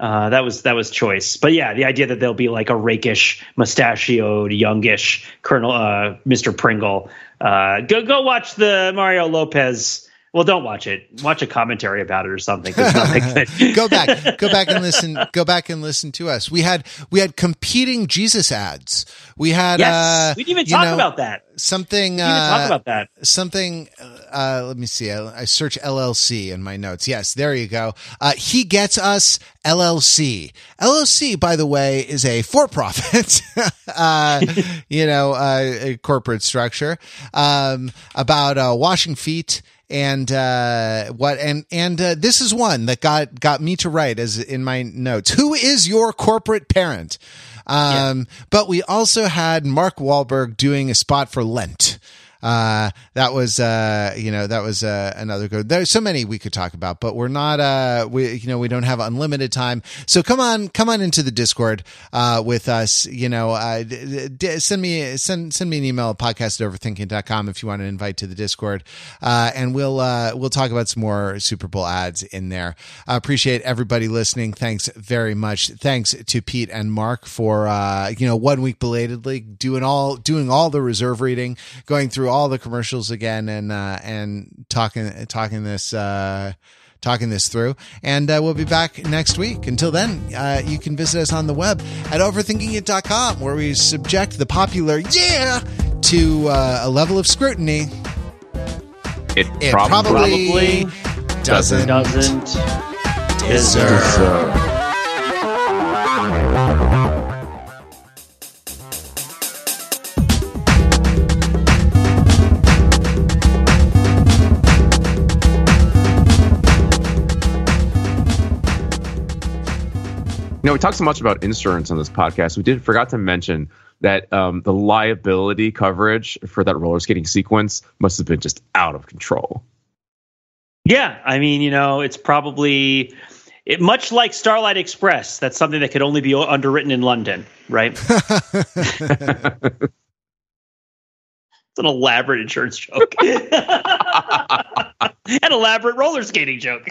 Uh, that was that was choice, but yeah, the idea that there'll be like a rakish, mustachioed, youngish Colonel uh, Mr. Pringle. Uh, go go watch the Mario Lopez well, don't watch it. Watch a commentary about it or something. go back, go back and listen. Go back and listen to us. We had we had competing Jesus ads. We had. Yes, uh, we didn't even talk know, about that. Something. We uh, talk about that. Something. Uh, let me see. I, I, search LLC in my notes. Yes, there you go. Uh, he gets us LLC. LLC, by the way, is a for-profit. Uh, you know, uh, corporate structure um, about washing feet and uh, what and and uh, this is one that got got me to write as in my notes. Who is your corporate parent? Um, yeah. But we also had Mark Wahlberg doing a spot for Lent. Uh, that was, uh, you know, that was uh, another good. There's so many we could talk about, but we're not, uh, we, you know, we don't have unlimited time. So come on, come on into the Discord uh, with us. You know, uh, d- d- send me send send me an email at podcast overthinking.com if you want to invite to the Discord, uh, and we'll uh, we'll talk about some more Super Bowl ads in there. I appreciate everybody listening. Thanks very much. Thanks to Pete and Mark for uh, you know one week belatedly doing all doing all the reserve reading, going through all the commercials again and uh, and talking talking this uh, talking this through. And uh, we'll be back next week. Until then, uh, you can visit us on the web at overthinkingit.com, where we subject the popular yeah to uh, a level of scrutiny. It, it probably, probably, doesn't, doesn't deserve. deserve. You know, we talked so much about insurance on this podcast. We did forgot to mention that um, the liability coverage for that roller skating sequence must have been just out of control. Yeah, I mean, you know, it's probably it, much like Starlight Express. That's something that could only be underwritten in London, right? it's an elaborate insurance joke, an elaborate roller skating joke.